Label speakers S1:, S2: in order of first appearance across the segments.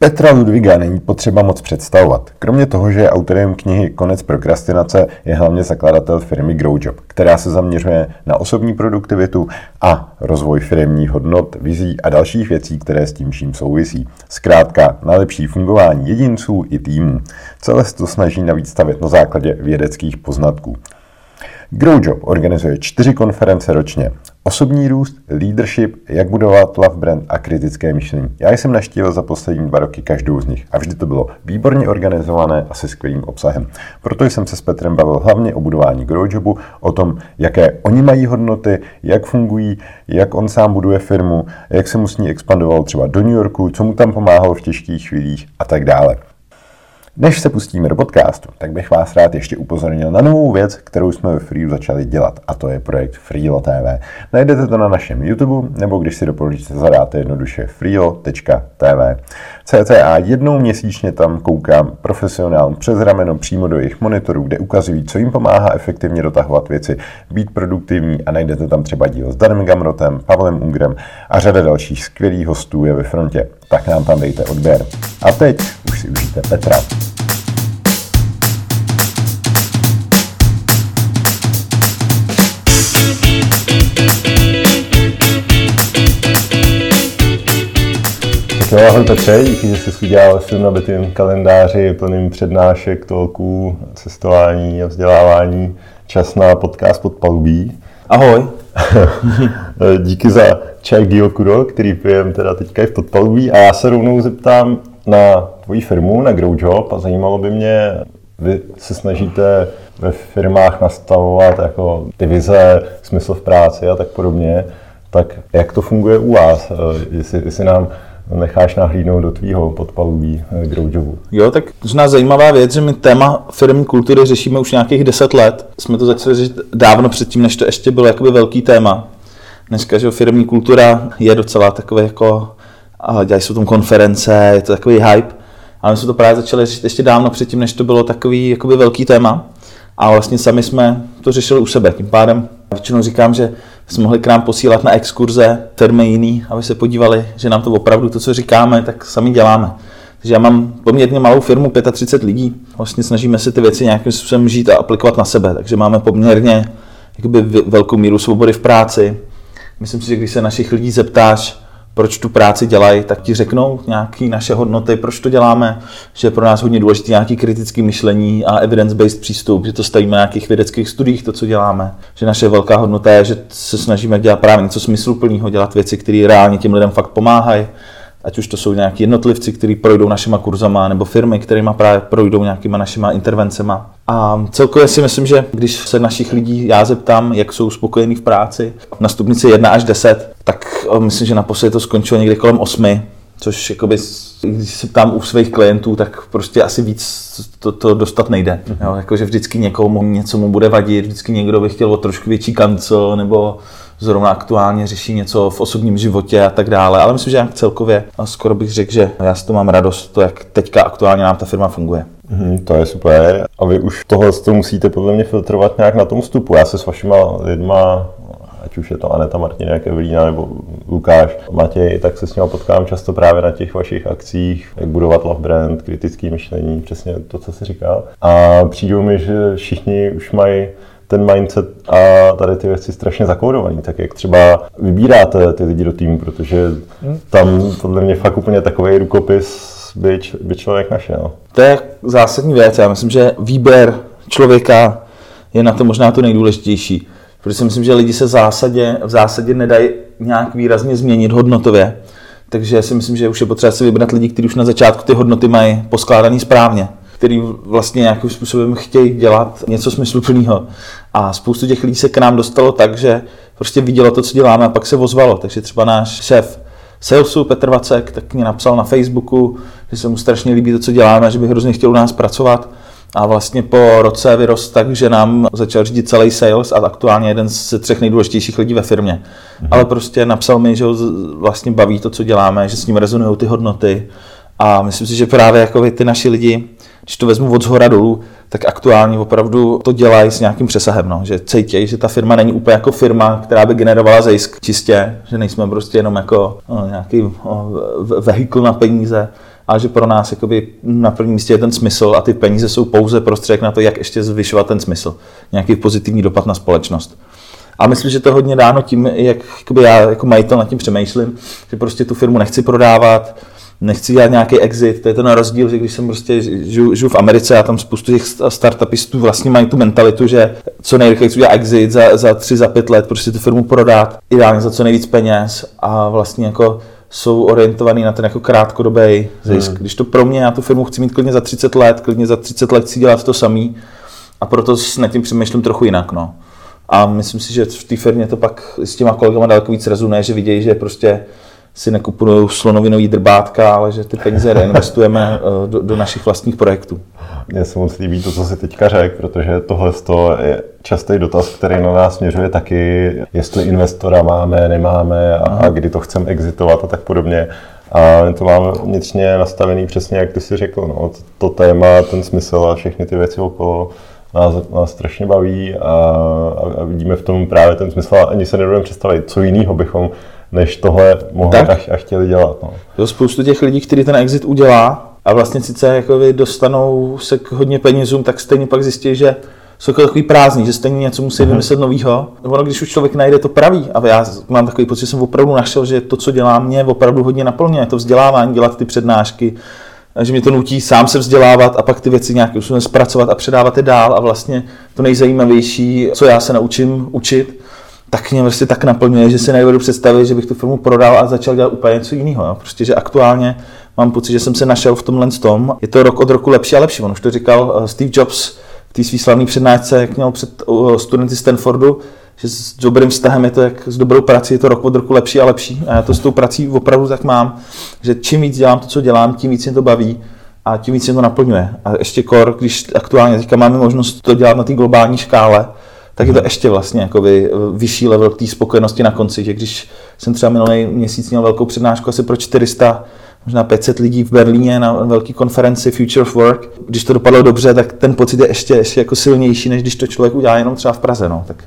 S1: Petra Ludviga není potřeba moc představovat. Kromě toho, že je autorem knihy Konec prokrastinace, je hlavně zakladatel firmy Growjob, která se zaměřuje na osobní produktivitu a rozvoj firmních hodnot, vizí a dalších věcí, které s tím vším souvisí. Zkrátka na lepší fungování jedinců i týmů. Celé se to snaží navíc stavět na základě vědeckých poznatků. Growjob organizuje čtyři konference ročně. Osobní růst, leadership, jak budovat love brand a kritické myšlení. Já jsem naštívil za poslední dva roky každou z nich a vždy to bylo výborně organizované a se skvělým obsahem. Proto jsem se s Petrem bavil hlavně o budování Growjobu, o tom, jaké oni mají hodnoty, jak fungují, jak on sám buduje firmu, jak se mu s ní expandoval třeba do New Yorku, co mu tam pomáhalo v těžkých chvílích a tak dále. Než se pustíme do podcastu, tak bych vás rád ještě upozornil na novou věc, kterou jsme ve Freelu začali dělat, a to je projekt Freelo TV. Najdete to na našem YouTube, nebo když si do zadáte jednoduše freelo.tv. CCA jednou měsíčně tam koukám profesionálům přes rameno přímo do jejich monitorů, kde ukazují, co jim pomáhá efektivně dotahovat věci, být produktivní a najdete tam třeba díl s Danem Gamrotem, Pavlem Ungrem a řada dalších skvělých hostů je ve frontě. Tak nám tam dejte odběr. A teď už si užijte Petra. Tak jo, ahoj Petře, díky, že jsi udělal svým nabitým kalendáři plným přednášek, tolků, cestování a vzdělávání čas na podcast pod palubí.
S2: Ahoj.
S1: díky za čaj Gyokuro, který pijem teda teďka i v podpalubí a já se rovnou zeptám na tvoji firmu, na Growjob a zajímalo by mě, vy se snažíte ve firmách nastavovat jako ty vize, smysl v práci a tak podobně, tak jak to funguje u vás? Jestli, jestli nám necháš nahlídnout do tvýho podpalubí eh, Growjobu.
S2: Jo, tak možná zajímavá věc, že my téma firmní kultury řešíme už nějakých deset let. Jsme to začali řešit dávno předtím, než to ještě bylo jakoby velký téma. Dneska, že firmní kultura je docela takový jako, dělají se o tom konference, je to takový hype. Ale my jsme to právě začali řešit ještě dávno předtím, než to bylo takový jakoby velký téma. A vlastně sami jsme to řešili u sebe. Tím pádem většinou říkám, že jsme mohli k nám posílat na exkurze firmy jiný, aby se podívali, že nám to opravdu to, co říkáme, tak sami děláme. Takže já mám poměrně malou firmu, 35 lidí. Vlastně snažíme se ty věci nějakým způsobem žít a aplikovat na sebe. Takže máme poměrně jakoby, velkou míru svobody v práci. Myslím si, že když se našich lidí zeptáš, proč tu práci dělají, tak ti řeknou nějaké naše hodnoty, proč to děláme, že je pro nás hodně důležité nějaký kritický myšlení a evidence-based přístup, že to stavíme na nějakých vědeckých studiích, to, co děláme, že naše velká hodnota je, že se snažíme dělat právě něco smysluplného, dělat věci, které reálně těm lidem fakt pomáhají, ať už to jsou nějaký jednotlivci, kteří projdou našima kurzama, nebo firmy, kterými právě projdou nějakýma našima intervencema. A celkově si myslím, že když se našich lidí já zeptám, jak jsou spokojení v práci, na stupnici 1 až 10, tak myslím, že naposledy to skončilo někde kolem 8, což jakoby, když se ptám u svých klientů, tak prostě asi víc to, to dostat nejde. Mm-hmm. Jo, jakože vždycky někomu něco mu bude vadit, vždycky někdo by chtěl o trošku větší kanco, nebo zrovna aktuálně řeší něco v osobním životě a tak dále. Ale myslím, že jak celkově a skoro bych řekl, že já s to mám radost, to, jak teďka aktuálně nám ta firma funguje.
S1: Mm, to je super. A vy už tohle to musíte podle mě filtrovat nějak na tom vstupu. Já se s vašima lidma ať už je to Aneta Martinek, Evelína nebo Lukáš, Matěj, tak se s ním potkám často právě na těch vašich akcích, jak budovat love brand, kritický myšlení, přesně to, co jsi říkal. A přijde mi, že všichni už mají ten mindset a tady ty věci strašně zakódovaný. Tak jak třeba vybíráte ty lidi do týmu, protože tam podle mě fakt úplně takový rukopis by, by člověk našel.
S2: To je zásadní věc. Já myslím, že výběr člověka je na to možná to nejdůležitější. Protože si myslím, že lidi se v zásadě, v zásadě nedají nějak výrazně změnit hodnotově. Takže si myslím, že už je potřeba si vybrat lidi, kteří už na začátku ty hodnoty mají poskládaný správně který vlastně nějakým způsobem chtějí dělat něco smysluplného. A spoustu těch lidí se k nám dostalo tak, že prostě vidělo to, co děláme a pak se ozvalo. Takže třeba náš šéf salesu Petr Vacek tak mě napsal na Facebooku, že se mu strašně líbí to, co děláme, že by hrozně chtěl u nás pracovat. A vlastně po roce vyrost tak, že nám začal řídit celý sales a aktuálně jeden z třech nejdůležitějších lidí ve firmě. Mhm. Ale prostě napsal mi, že ho vlastně baví to, co děláme, že s ním rezonují ty hodnoty. A myslím si, že právě jako ty naši lidi, když to vezmu od zhora dolů, tak aktuálně opravdu to dělají s nějakým přesahem, no. že cítějí, že ta firma není úplně jako firma, která by generovala zisk čistě, že nejsme prostě jenom jako no, nějaký no, vehikl na peníze, a že pro nás jakoby, na prvním místě je ten smysl a ty peníze jsou pouze prostředek na to, jak ještě zvyšovat ten smysl. Nějaký pozitivní dopad na společnost. A myslím, že to je hodně dáno tím, jak jakoby já jako majitel nad tím přemýšlím, že prostě tu firmu nechci prodávat, nechci dělat nějaký exit, to je ten rozdíl, že když jsem prostě žiju, žiju v Americe a tam spoustu těch startupistů vlastně mají tu mentalitu, že co nejrychleji udělat exit za, za tři, za pět let, prostě tu firmu prodat, ideálně za co nejvíc peněz a vlastně jako jsou orientovaný na ten jako krátkodobý zisk. Hmm. Když to pro mě, já tu firmu chci mít klidně za 30 let, klidně za 30 let chci dělat to samý a proto s tím přemýšlím trochu jinak. No. A myslím si, že v té firmě to pak s těma kolegama daleko víc rezonuje, že vidějí, že prostě si nekupují slonovinový drbátka, ale že ty peníze reinvestujeme eh, do, do našich vlastních projektů.
S1: Mně se moc líbí to, co jsi teďka řekl, protože tohle je častý dotaz, který na nás směřuje taky, jestli investora máme, nemáme a, a kdy to chceme exitovat a tak podobně. A to mám vnitřně nastavený přesně, jak ty si řekl, no, to, to téma, ten smysl a všechny ty věci okolo nás, nás strašně baví a, a, vidíme v tom právě ten smysl a ani se nedovedeme představit, co jiného bychom než tohle mohli tak. a, a chtěli dělat. No.
S2: Jo, spoustu těch lidí, kteří ten exit udělá a vlastně sice jako dostanou se k hodně penězům, tak stejně pak zjistí, že jsou jako takový prázdný, že stejně něco musí mm-hmm. vymyslet novýho. Ono, když už člověk najde to pravý, a já mám takový pocit, že jsem opravdu našel, že to, co dělám, mě opravdu hodně naplňuje. To vzdělávání, dělat ty přednášky, že mě to nutí sám se vzdělávat a pak ty věci nějakým způsobem zpracovat a předávat je dál a vlastně to nejzajímavější, co já se naučím učit, tak mě vlastně tak naplňuje, že si nedovedu představit, že bych tu firmu prodal a začal dělat úplně něco jiného. Jo. Prostě, že aktuálně mám pocit, že jsem se našel v tomhle tom. Je to rok od roku lepší a lepší. On už to říkal eh, Steve Jobs v té svý slavné přednášce, jak měl před studenty Stanfordu, že s dobrým vztahem je to, jak s dobrou prací je to rok od roku lepší a lepší. A já to s tou prací opravdu tak mám, že čím víc dělám to, co dělám, tím víc mě to baví a tím víc mě to naplňuje. A ještě kor, když aktuálně teďka máme možnost to dělat na té globální škále, tak je to ještě vlastně jakoby vyšší level té spokojenosti na konci, že když jsem třeba minulý měsíc měl velkou přednášku asi pro 400 možná 500 lidí v Berlíně na velké konferenci Future of Work. Když to dopadlo dobře, tak ten pocit je ještě, ještě jako silnější, než když to člověk udělá jenom třeba v Praze. No. Tak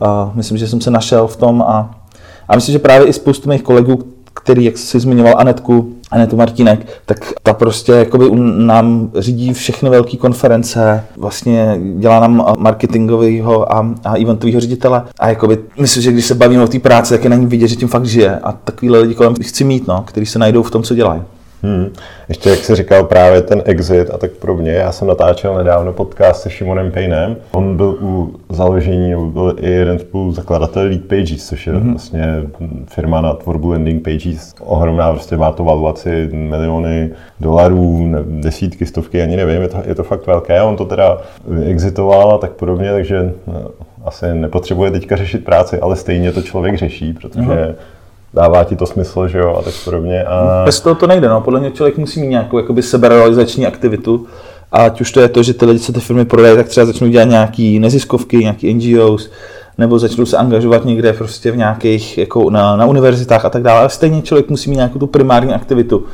S2: uh, myslím, že jsem se našel v tom a, a myslím, že právě i spoustu mých kolegů, který, jak jsi zmiňoval Anetku, Anetu Martinek, tak ta prostě jakoby nám řídí všechny velké konference, vlastně dělá nám marketingového a, a eventového ředitele a jakoby myslím, že když se bavíme o té práci, tak je na ní vidět, že tím fakt žije a takovýhle lidi kolem chci mít, no, který se najdou v tom, co dělají.
S1: Hmm. Ještě jak jsi říkal právě ten exit a tak podobně, já jsem natáčel nedávno podcast se Šimonem Paynem. On byl u založení, byl i jeden z zakladatelů Lead Pages, což je hmm. vlastně firma na tvorbu landing pages. Ohromná, prostě má to valuaci miliony dolarů, desítky, stovky, ani nevím, je to, je to fakt velké. On to teda exitoval a tak podobně, takže no, asi nepotřebuje teďka řešit práci, ale stejně to člověk řeší, protože hmm dává ti to smysl, že jo, a tak podobně. A...
S2: Bez toho to nejde, no. Podle mě člověk musí mít nějakou jakoby seberealizační aktivitu, ať už to je to, že ty lidi se ty firmy prodají, tak třeba začnou dělat nějaký neziskovky, nějaký NGOs, nebo začnou se angažovat někde prostě v nějakých, jako na, na univerzitách a tak dále. Ale stejně člověk musí mít nějakou tu primární aktivitu.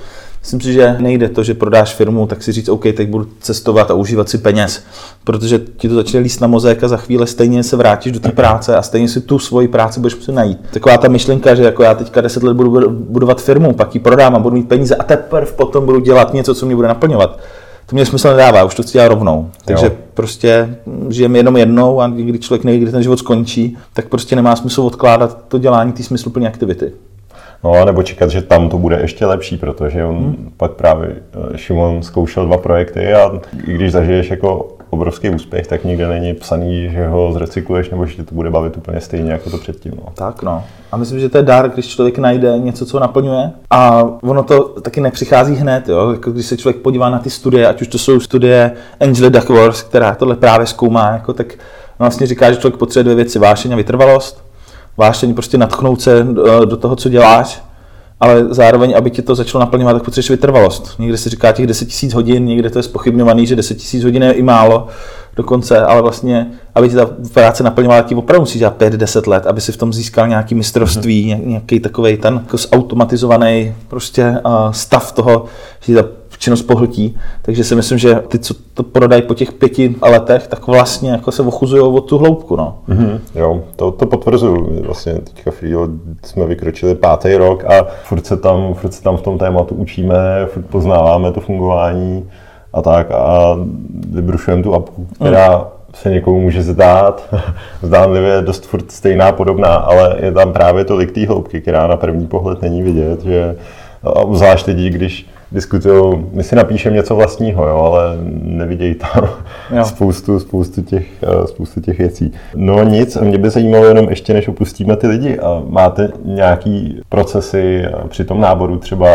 S2: Myslím si, že nejde to, že prodáš firmu, tak si říct, OK, teď budu cestovat a užívat si peněz, protože ti to začne líst na mozek a za chvíli stejně se vrátíš do té práce a stejně si tu svoji práci budeš muset najít. Taková ta myšlenka, že jako já teďka 10 let budu budovat firmu, pak ji prodám a budu mít peníze a teprve potom budu dělat něco, co mě bude naplňovat. To mě smysl nedává, už to chci dělat rovnou. Takže jo. prostě žijeme jenom jednou a když člověk neví, kdy ten život skončí, tak prostě nemá smysl odkládat to dělání té smysluplné aktivity.
S1: No, nebo čekat, že tam to bude ještě lepší, protože on hmm. pak právě eh, Šimon zkoušel dva projekty a i když zažiješ jako obrovský úspěch, tak nikde není psaný, že ho zrecykluješ nebo že tě to bude bavit úplně stejně jako to předtím. No.
S2: Tak no. A myslím, že to je dar, když člověk najde něco, co naplňuje. A ono to taky nepřichází hned, jo? Jako když se člověk podívá na ty studie, ať už to jsou studie Angela Duckworth, která tohle právě zkoumá, jako, tak vlastně říká, že člověk potřebuje dvě věci, vášeň a vytrvalost vášeň prostě natchnout se do, do toho, co děláš, ale zároveň, aby ti to začalo naplňovat, tak potřebuješ vytrvalost. Někde se říká těch 10 000 hodin, někde to je spochybňovaný, že 10 000 hodin je i málo dokonce, ale vlastně, aby ti ta práce naplňovala, ti opravdu musíš dělat 5-10 let, aby si v tom získal nějaký mistrovství, mm-hmm. nějaký takový ten jako zautomatizovaný prostě uh, stav toho, že ta činnost pohltí. Takže si myslím, že ty, co to prodají po těch pěti letech, tak vlastně jako se ochuzují o tu hloubku. No.
S1: Mm-hmm, jo, to, to potvrzuju. Vlastně teďka Freelo jsme vykročili pátý rok a furt se, tam, furt se tam v tom tématu učíme, furt poznáváme to fungování a tak a vybrušujeme tu apku, která mm. se někomu může zdát, zdánlivě dost furt stejná, podobná, ale je tam právě tolik té hloubky, která na první pohled není vidět, že a zvlášť lidi, když diskutují, my si napíšeme něco vlastního, jo, ale nevidějí tam jo. spoustu, spoustu, těch, eh, spoustu těch věcí. No nic, mě by zajímalo jenom ještě, než opustíme ty lidi. A máte nějaký procesy při tom náboru třeba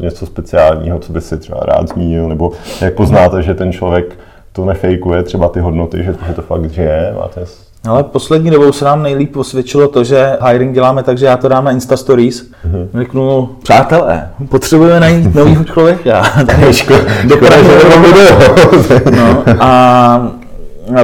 S1: něco speciálního, co by si třeba rád zmínil, nebo jak poznáte, že ten člověk to nefejkuje, třeba ty hodnoty, že, že to fakt že je? Máte
S2: ale poslední dobou se nám nejlíp osvědčilo to, že hiring děláme tak, že já to dám na Insta Stories. Mm-hmm. Řeknu, přátelé, potřebujeme najít novýho člověka. Tady škoda, no, a a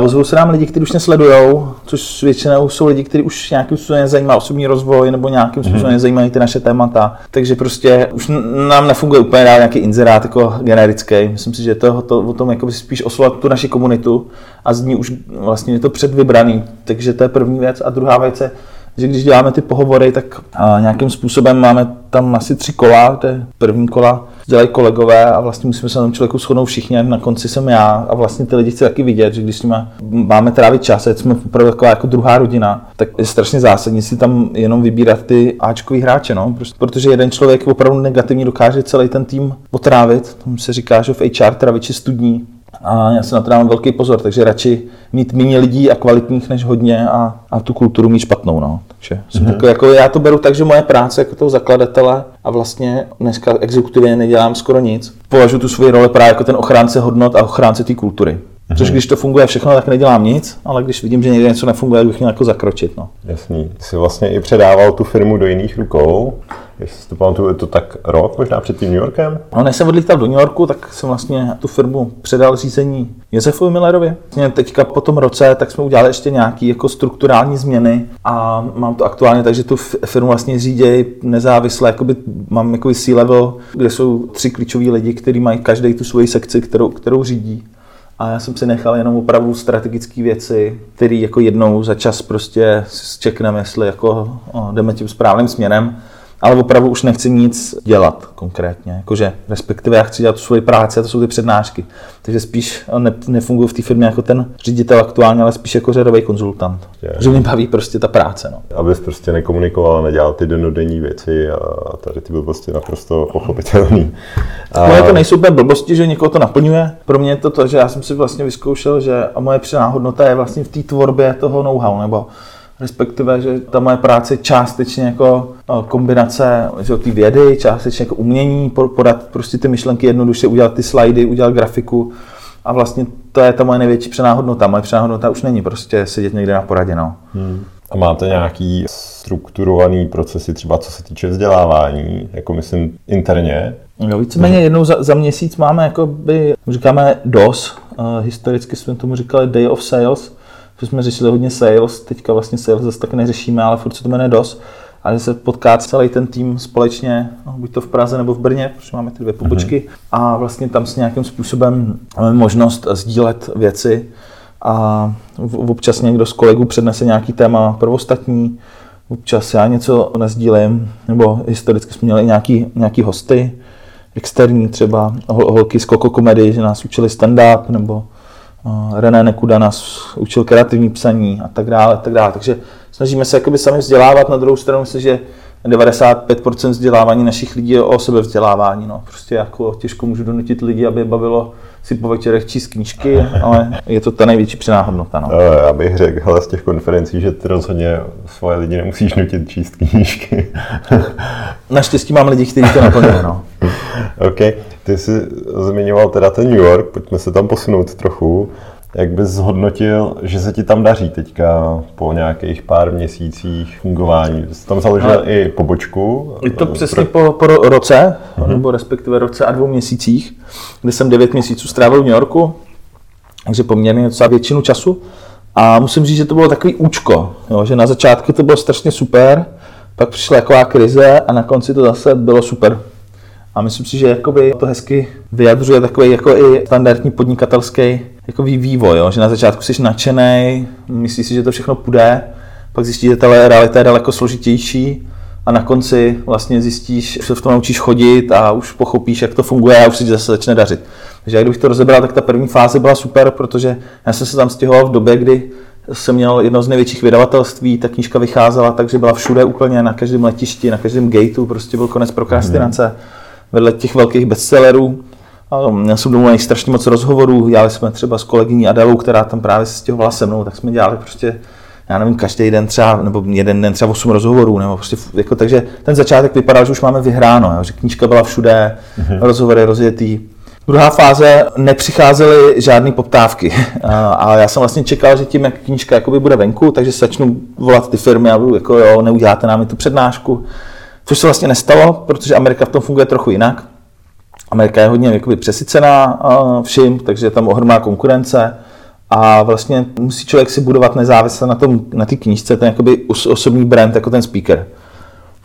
S2: ozvou se nám lidi, kteří už mě sledují, což většinou jsou lidi, kteří už nějakým způsobem zajímá osobní rozvoj nebo nějakým mhm. způsobem mm-hmm. zajímají ty naše témata. Takže prostě už nám nefunguje úplně dál nějaký inzerát jako generický. Myslím si, že to, to o tom jako spíš oslovit tu naši komunitu a z ní už vlastně je to předvybraný. Takže to je první věc. A druhá věc je, že když děláme ty pohovory, tak nějakým způsobem máme tam asi tři kola, je první kola, dělají kolegové a vlastně musíme se na tom člověku shodnout všichni, na konci jsem já a vlastně ty lidi chci taky vidět, že když s nimi máme trávit čas, jsme opravdu taková jako druhá rodina, tak je strašně zásadní si tam jenom vybírat ty Ačkový hráče, no, protože jeden člověk opravdu negativně dokáže celý ten tým otrávit, tomu se říká, že v HR traviči studní, a já se na to dávám velký pozor, takže radši mít méně lidí a kvalitních než hodně a, a tu kulturu mít špatnou. No. Takže jsem mm-hmm. takový, jako já to beru tak, že moje práce jako toho zakladatele a vlastně dneska exekutivně nedělám skoro nic. Považuji tu svoji roli právě jako ten ochránce hodnot a ochránce té kultury. Mm-hmm. Což když to funguje všechno, tak nedělám nic, ale když vidím, že někde něco nefunguje, tak bych měl jako zakročit. No.
S1: Jasný. Jsi vlastně i předával tu firmu do jiných rukou. Jestli si to pamatuju, je to tak rok, možná před tím New Yorkem?
S2: No, než jsem odlítal do New Yorku, tak jsem vlastně tu firmu předal řízení Josefovi Millerovi. Vlastně teďka po tom roce tak jsme udělali ještě nějaké jako strukturální změny a mám to aktuálně takže tu firmu vlastně řídějí nezávisle, jakoby, mám jako C-level, kde jsou tři klíčoví lidi, kteří mají každý tu svoji sekci, kterou, kterou řídí. A já jsem si nechal jenom opravdu strategické věci, které jako jednou za čas prostě čekneme, jestli jako jdeme tím správným směrem ale opravdu už nechci nic dělat konkrétně. Jakože, respektive já chci dělat tu svoji práci a to jsou ty přednášky. Takže spíš ne, nefunguji v té firmě jako ten ředitel aktuálně, ale spíš jako řadový konzultant. Je. Že mě baví prostě ta práce. No.
S1: Abys prostě nekomunikoval, nedělal ty denodenní věci a tady ty blbosti naprosto pochopitelný.
S2: A... Moje to nejsou úplně blbosti, že někoho to naplňuje. Pro mě je to to, že já jsem si vlastně vyzkoušel, že a moje přidaná hodnota je vlastně v té tvorbě toho know-how, nebo respektive, že ta moje práce je částečně jako no, kombinace té vědy, částečně jako umění, podat prostě ty myšlenky jednoduše, udělat ty slajdy, udělat grafiku a vlastně to je ta moje největší přenáhodnota. Moje přenáhodnota už není prostě sedět někde na poradě. No. Hmm.
S1: A máte nějaký strukturovaný procesy, třeba co se týče vzdělávání, jako myslím interně?
S2: No, víceméně jednou za, za měsíc máme, jako by, říkáme DOS, uh, historicky jsme tomu říkali Day of Sales, že jsme řešili hodně sales, teďka vlastně sales zase tak neřešíme, ale furt se to jmenuje DOS, a že se potká celý ten tým společně, no, buď to v Praze nebo v Brně, protože máme ty dvě pobočky, mm-hmm. a vlastně tam s nějakým způsobem máme možnost sdílet věci. A občas někdo z kolegů přednese nějaký téma pro ostatní, občas já něco nezdílím, nebo historicky jsme měli nějaký, nějaký hosty, externí třeba, holky z Koko Comedy, že nás učili stand-up, nebo René Nekuda nás učil kreativní psaní a tak dále, a tak dále. Takže snažíme se jakoby sami vzdělávat, na druhou stranu myslím, že 95% vzdělávání našich lidí je o sebevzdělávání. No. Prostě jako těžko můžu donutit lidi, aby bavilo si po večerech číst knížky, ale je to ta největší přenáhodnota. No.
S1: Já bych řekl hele, z těch konferencí, že ty rozhodně svoje lidi nemusíš nutit číst knížky.
S2: Naštěstí mám lidi, kteří to naplňují. No.
S1: OK, ty jsi zmiňoval teda ten New York, pojďme se tam posunout trochu. Jak bys zhodnotil, že se ti tam daří teďka po nějakých pár měsících fungování? Jsi tam založil i pobočku?
S2: Je to přesně pro... po, po roce, uh-huh. nebo respektive roce a dvou měsících, kdy jsem devět měsíců strávil v New Yorku, takže poměrně docela většinu času. A musím říct, že to bylo takový účko, jo, že na začátku to bylo strašně super, pak přišla taková krize a na konci to zase bylo super. A myslím si, že jakoby to hezky vyjadřuje takový jako i standardní podnikatelský jako vývoj, jo? že na začátku jsi nadšený, myslíš si, že to všechno půjde, pak zjistíš, že ta realita je daleko složitější a na konci vlastně zjistíš, že se v tom naučíš chodit a už pochopíš, jak to funguje a už se zase začne dařit. Takže kdybych to rozebral, tak ta první fáze byla super, protože já jsem se tam stěhoval v době, kdy jsem měl jedno z největších vydavatelství, ta knížka vycházela, takže byla všude úplně, na každém letišti, na každém gateu, prostě byl konec prokrastinace, vedle těch velkých bestsellerů. A měl jsem domluvený strašně moc rozhovorů, dělali jsme třeba s kolegyní Adelou, která tam právě se stěhovala se mnou, tak jsme dělali prostě já nevím, každý den třeba, nebo jeden den třeba 8 rozhovorů, nebo prostě, jako, takže ten začátek vypadal, že už máme vyhráno, jo, že knížka byla všude, mm-hmm. rozhovory rozjetý. Druhá fáze nepřicházely žádné poptávky. A já jsem vlastně čekal, že tím, jak knížka jakoby bude venku, takže začnu volat ty firmy a budu jako jo, neuděláte nám tu přednášku. Což se vlastně nestalo, protože Amerika v tom funguje trochu jinak. Amerika je hodně jakoby přesycená vším, takže je tam ohromná konkurence a vlastně musí člověk si budovat nezávisle na tom, na knížce, ten jakoby osobní brand, jako ten speaker.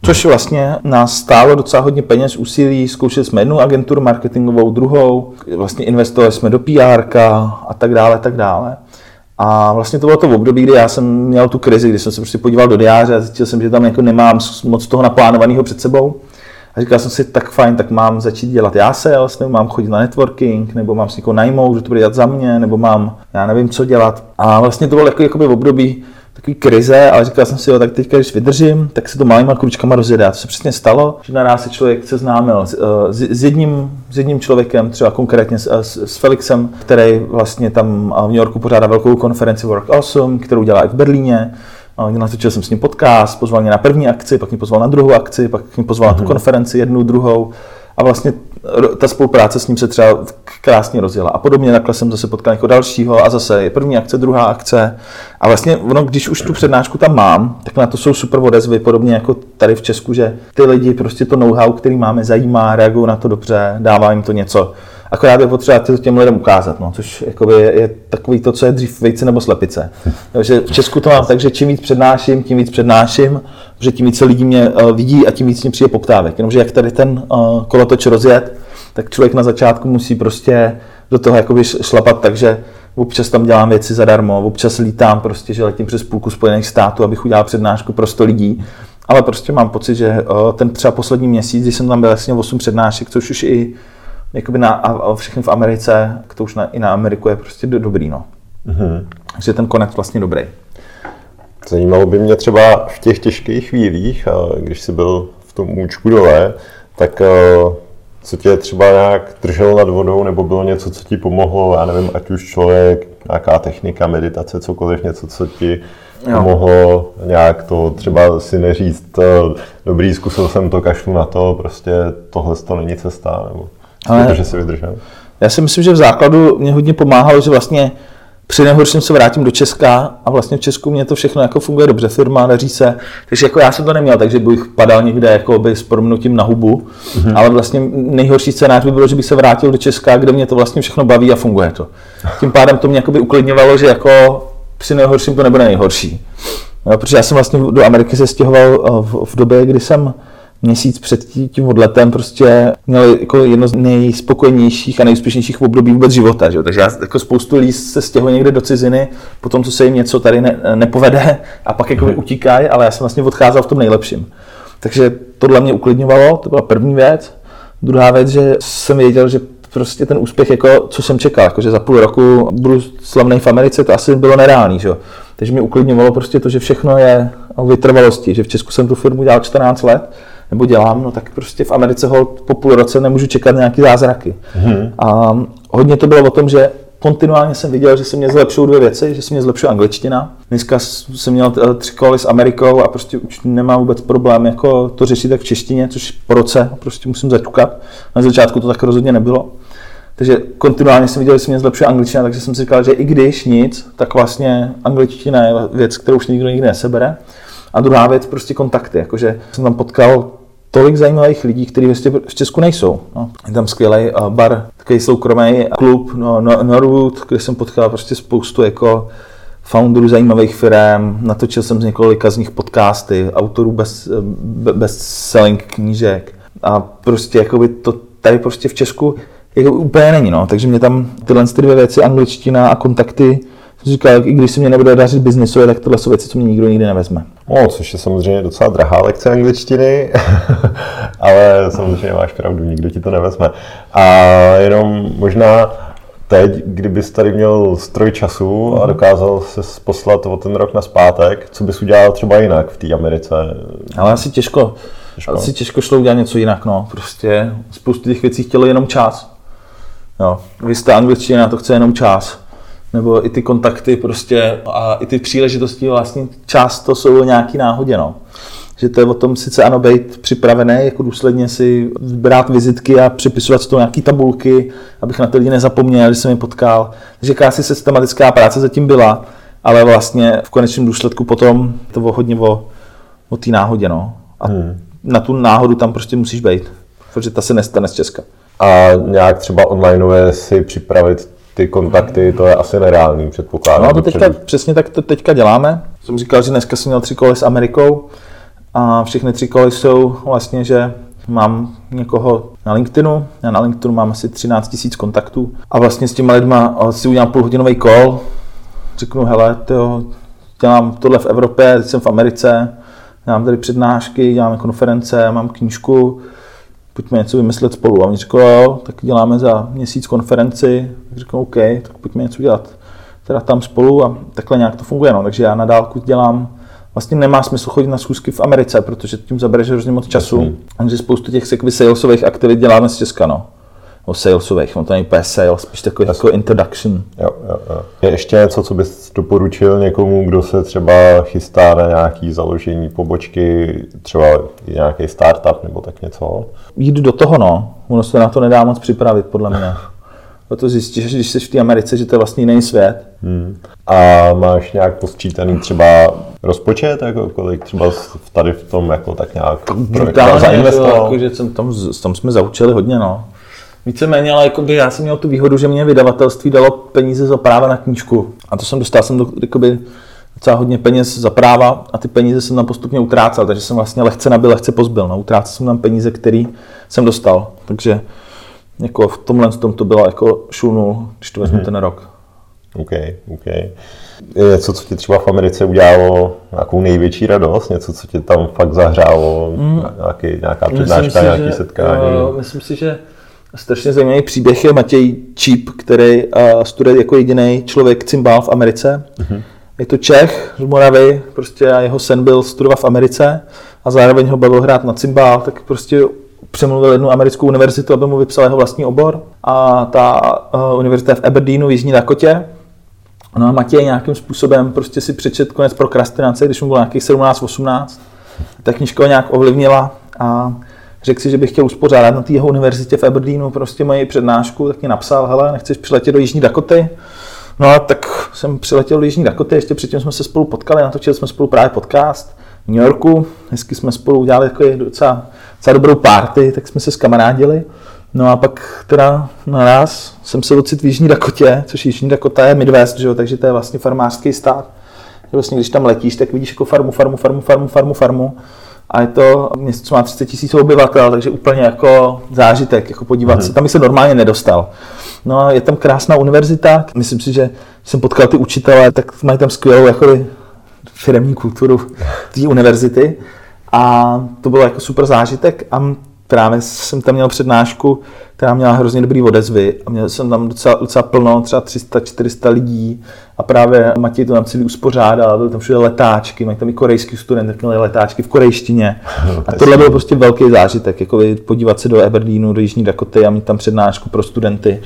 S2: Což vlastně nás stálo docela hodně peněz, úsilí, zkoušeli jsme jednu agenturu marketingovou, druhou, vlastně investovali jsme do PR a tak dále, tak dále. A vlastně to bylo to v období, kdy já jsem měl tu krizi, kdy jsem se prostě podíval do diáře a zjistil jsem, že tam jako nemám moc toho naplánovaného před sebou. A říkal jsem si, tak fajn, tak mám začít dělat já sales, nebo mám chodit na networking, nebo mám si někoho najmout, že to bude dělat za mě, nebo mám, já nevím, co dělat. A vlastně to bylo jako, jakoby v období takový krize, ale říkal jsem si, jo, tak teďka, když vydržím, tak se to malýma kručkama rozjede. A to se přesně stalo, že naraz se člověk seznámil s, eh, s, s, jedním, s jedním člověkem, třeba konkrétně s, s, s Felixem, který vlastně tam v New Yorku pořádá velkou konferenci Work Awesome, kterou dělá i v Berlíně natočil jsem s ním podcast, pozval mě na první akci, pak mě pozval na druhou akci, pak mě pozval mm-hmm. na tu mhm. konferenci, jednu, druhou. A vlastně ta spolupráce s ním se třeba krásně rozjela. A podobně takhle jsem zase potkal jako dalšího a zase je první akce, druhá akce. A vlastně ono, když už tu přednášku tam mám, tak na to jsou super odezvy, podobně jako tady v Česku, že ty lidi prostě to know-how, který máme, zajímá, reagují na to dobře, dává jim to něco akorát je potřeba to těm lidem ukázat, no, což je, je takový to, co je dřív vejce nebo slepice. Takže v Česku to mám tak, že čím víc přednáším, tím víc přednáším, protože tím více lidí mě uh, vidí a tím víc mě přijde poptávek. Jenomže jak tady ten uh, kolotoč rozjet, tak člověk na začátku musí prostě do toho jakoby šlapat, takže občas tam dělám věci zadarmo, občas lítám prostě, že letím přes půlku Spojených států, abych udělal přednášku pro 100 lidí, ale prostě mám pocit, že uh, ten třeba poslední měsíc, když jsem tam byl vlastně 8 přednášek, což už i jakoby na, a všechny v Americe, to už na, i na Ameriku je prostě do, dobrý, no. Mm-hmm. Takže ten konec vlastně dobrý.
S1: Zajímalo by mě třeba v těch těžkých chvílích, když jsi byl v tom účku dole, tak co tě třeba nějak drželo nad vodou, nebo bylo něco, co ti pomohlo, já nevím, ať už člověk, nějaká technika, meditace, cokoliv, něco, co ti jo. pomohlo nějak to třeba si neříct, dobrý, zkusil jsem to, kašlu na to, prostě tohle to není cesta, nebo... Ale protože si vydržel.
S2: Já si myslím, že v základu mě hodně pomáhalo, že vlastně při nejhorším se vrátím do Česka a vlastně v Česku mě to všechno jako funguje dobře, firma daří se, takže jako já jsem to neměl, takže bych padal někde jako by s proměnutím na hubu, mm-hmm. ale vlastně nejhorší scénář by bylo, že bych se vrátil do Česka, kde mě to vlastně všechno baví a funguje to. Tím pádem to mě jako by uklidňovalo, že jako při nejhorším to nebude nejhorší. No, protože já jsem vlastně do Ameriky se stěhoval eh, v, v době, kdy jsem měsíc před tím odletem prostě měl jako jedno z nejspokojenějších a nejúspěšnějších období vůbec života. Že? Takže já jako spoustu lidí se stěhuje někde do ciziny, potom co se jim něco tady ne, nepovede a pak jako utíkají, ale já jsem vlastně odcházel v tom nejlepším. Takže tohle mě uklidňovalo, to byla první věc. Druhá věc, že jsem věděl, že prostě ten úspěch, jako, co jsem čekal, jako, že za půl roku budu slavný v Americe, to asi bylo nereálný. Že? Takže mě uklidňovalo prostě to, že všechno je o vytrvalosti, že v Česku jsem tu firmu dělal 14 let nebo dělám, no tak prostě v Americe ho po půl roce nemůžu čekat nějaký zázraky. Hmm. A hodně to bylo o tom, že kontinuálně jsem viděl, že se mě zlepšují dvě věci, že se mě zlepšuje angličtina. Dneska jsem měl eh, tři koly s Amerikou a prostě už nemám vůbec problém jako to řešit tak v češtině, což po roce prostě musím začukat. Na začátku to tak rozhodně nebylo. Takže kontinuálně jsem viděl, že se mě zlepšuje angličtina, takže jsem si říkal, že i když nic, tak vlastně angličtina je věc, kterou už nikdo nikdy nesebere. A druhá věc, prostě kontakty, jakože jsem tam potkal tolik zajímavých lidí, kteří vlastně v Česku nejsou. No. Je tam skvělý uh, bar, takový soukromý klub no, no, Norwood, kde jsem potkal prostě spoustu jako founderů zajímavých firm, natočil jsem z několika z nich podcasty, autorů bez, bez selling knížek a prostě jakoby to, tady prostě v Česku jako úplně není, no. Takže mě tam tyhle ty dvě věci, angličtina a kontakty, jsem říkal, i když se mě nebude dařit biznisově, tak tohle jsou věci, co mě nikdo nikdy nevezme.
S1: No, což je samozřejmě docela drahá lekce angličtiny, ale samozřejmě máš pravdu, nikdo ti to nevezme. A jenom možná teď, kdybys tady měl stroj času a mhm. dokázal se poslat o ten rok na zpátek, co bys udělal třeba jinak v té Americe?
S2: Ale asi těžko. těžko. Asi těžko šlo udělat něco jinak, no. Prostě spoustu těch věcí chtělo jenom čas. Jo. Vy jste angličtina, to chce jenom čas. Nebo i ty kontakty prostě a i ty příležitosti vlastně často jsou nějaký náhodě, no že to je o tom sice ano být připravený, jako důsledně si brát vizitky a přepisovat z toho nějaké tabulky, abych na ty lidi nezapomněl, když jsem je potkal. Takže jakási systematická práce zatím byla, ale vlastně v konečném důsledku potom to bylo hodně o, o té náhodě. No. A hmm. na tu náhodu tam prostě musíš být, protože ta se nestane z Česka.
S1: A nějak třeba online si připravit ty kontakty, to je asi nereálný předpoklad.
S2: No a to teďka, přesně tak to teďka děláme. Jsem říkal, že dneska jsem měl tři koly s Amerikou, a všechny tři koly jsou vlastně, že mám někoho na LinkedInu, já na LinkedInu mám asi 13 000 kontaktů a vlastně s těma lidma si udělám půlhodinový call, řeknu, hele, tyjo, dělám tohle v Evropě, teď jsem v Americe, dělám tady přednášky, děláme konference, mám knížku, pojďme něco vymyslet spolu. A oni řekl, jo, tak děláme za měsíc konferenci, řeknu, OK, tak pojďme něco dělat teda tam spolu a takhle nějak to funguje. No. Takže já na dálku dělám vlastně nemá smysl chodit na schůzky v Americe, protože tím zabereš hrozně moc času. Mm. A spoustu těch sekvy salesových aktivit děláme z Česka, no. O salesových, on to není úplně sales, spíš takový jako introduction.
S1: Jo, jo, jo. Je ještě něco, co bys doporučil někomu, kdo se třeba chystá na nějaký založení pobočky, třeba nějaký startup nebo tak něco?
S2: Jít do toho, no. Ono se na to nedá moc připravit, podle mě. To zjistíš, když jsi v té Americe, že to je vlastně jiný svět. Hmm.
S1: A máš nějak posčítaný třeba rozpočet, jako kolik třeba tady v tom jako tak nějak
S2: zainvestoval? Jako, že jsem tam, tam jsme zaučili hodně, no. Víceméně, ale jakoby já jsem měl tu výhodu, že mě vydavatelství dalo peníze za práva na knížku. A to jsem dostal jsem do, jakoby, docela hodně peněz za práva a ty peníze jsem tam postupně utrácel, takže jsem vlastně lehce nabil, lehce pozbyl. No, utrácel jsem tam peníze, které jsem dostal. Takže jako v tomhle tom to bylo jako šulnul, když to vezmu mm-hmm. ten rok.
S1: OK, OK. Je něco, co ti třeba v Americe udělalo nějakou největší radost? Něco, co tě tam fakt zahřálo? Mm. Nějaký, nějaká přednáška, si, nějaký že, setkání?
S2: Jo, myslím si, že strašně zajímavý příběh je Matěj Číp, který uh, studuje jako jediný člověk cymbál v Americe. Mm-hmm. Je to Čech z Moravy, prostě a jeho sen byl studovat v Americe a zároveň ho bavil hrát na cymbál, tak prostě přemluvil jednu americkou univerzitu, aby mu vypsal jeho vlastní obor. A ta uh, univerzita v Aberdeenu v Jižní Dakotě. No a Matěj nějakým způsobem prostě si přečet konec prokrastinace, když mu bylo nějakých 17-18. Ta knižka ho nějak ovlivnila a řekl si, že bych chtěl uspořádat na té jeho univerzitě v Aberdeenu prostě moji přednášku, tak mi napsal, hele, nechceš přiletět do Jižní Dakoty? No a tak jsem přiletěl do Jižní Dakoty, ještě předtím jsme se spolu potkali, natočili jsme spolu právě podcast New Yorku, hezky jsme spolu udělali takový docela za dobrou party, tak jsme se skamarádili. No a pak teda naraz jsem se ocit v Jižní Dakotě, což Jižní Dakota je Midwest, že jo, takže to je vlastně farmářský stát. Vlastně, když tam letíš, tak vidíš jako farmu, farmu, farmu, farmu, farmu, farmu. A je to město, co má 30 tisíc obyvatel, takže úplně jako zážitek, jako podívat hmm. se. Tam by se normálně nedostal. No a je tam krásná univerzita. Myslím si, že jsem potkal ty učitele, tak mají tam skvělou jako firmní kulturu té univerzity. A to bylo jako super zážitek. A právě jsem tam měl přednášku, která měla hrozně dobrý odezvy. A měl jsem tam docela, docela plno, třeba 300-400 lidí. A právě Matěj to tam celý uspořádal, byl tam všude letáčky, mají tam i korejský student, měli letáčky v korejštině. A tohle byl prostě velký zážitek, jako podívat se do Aberdeenu, do Jižní Dakoty a mít tam přednášku pro studenty.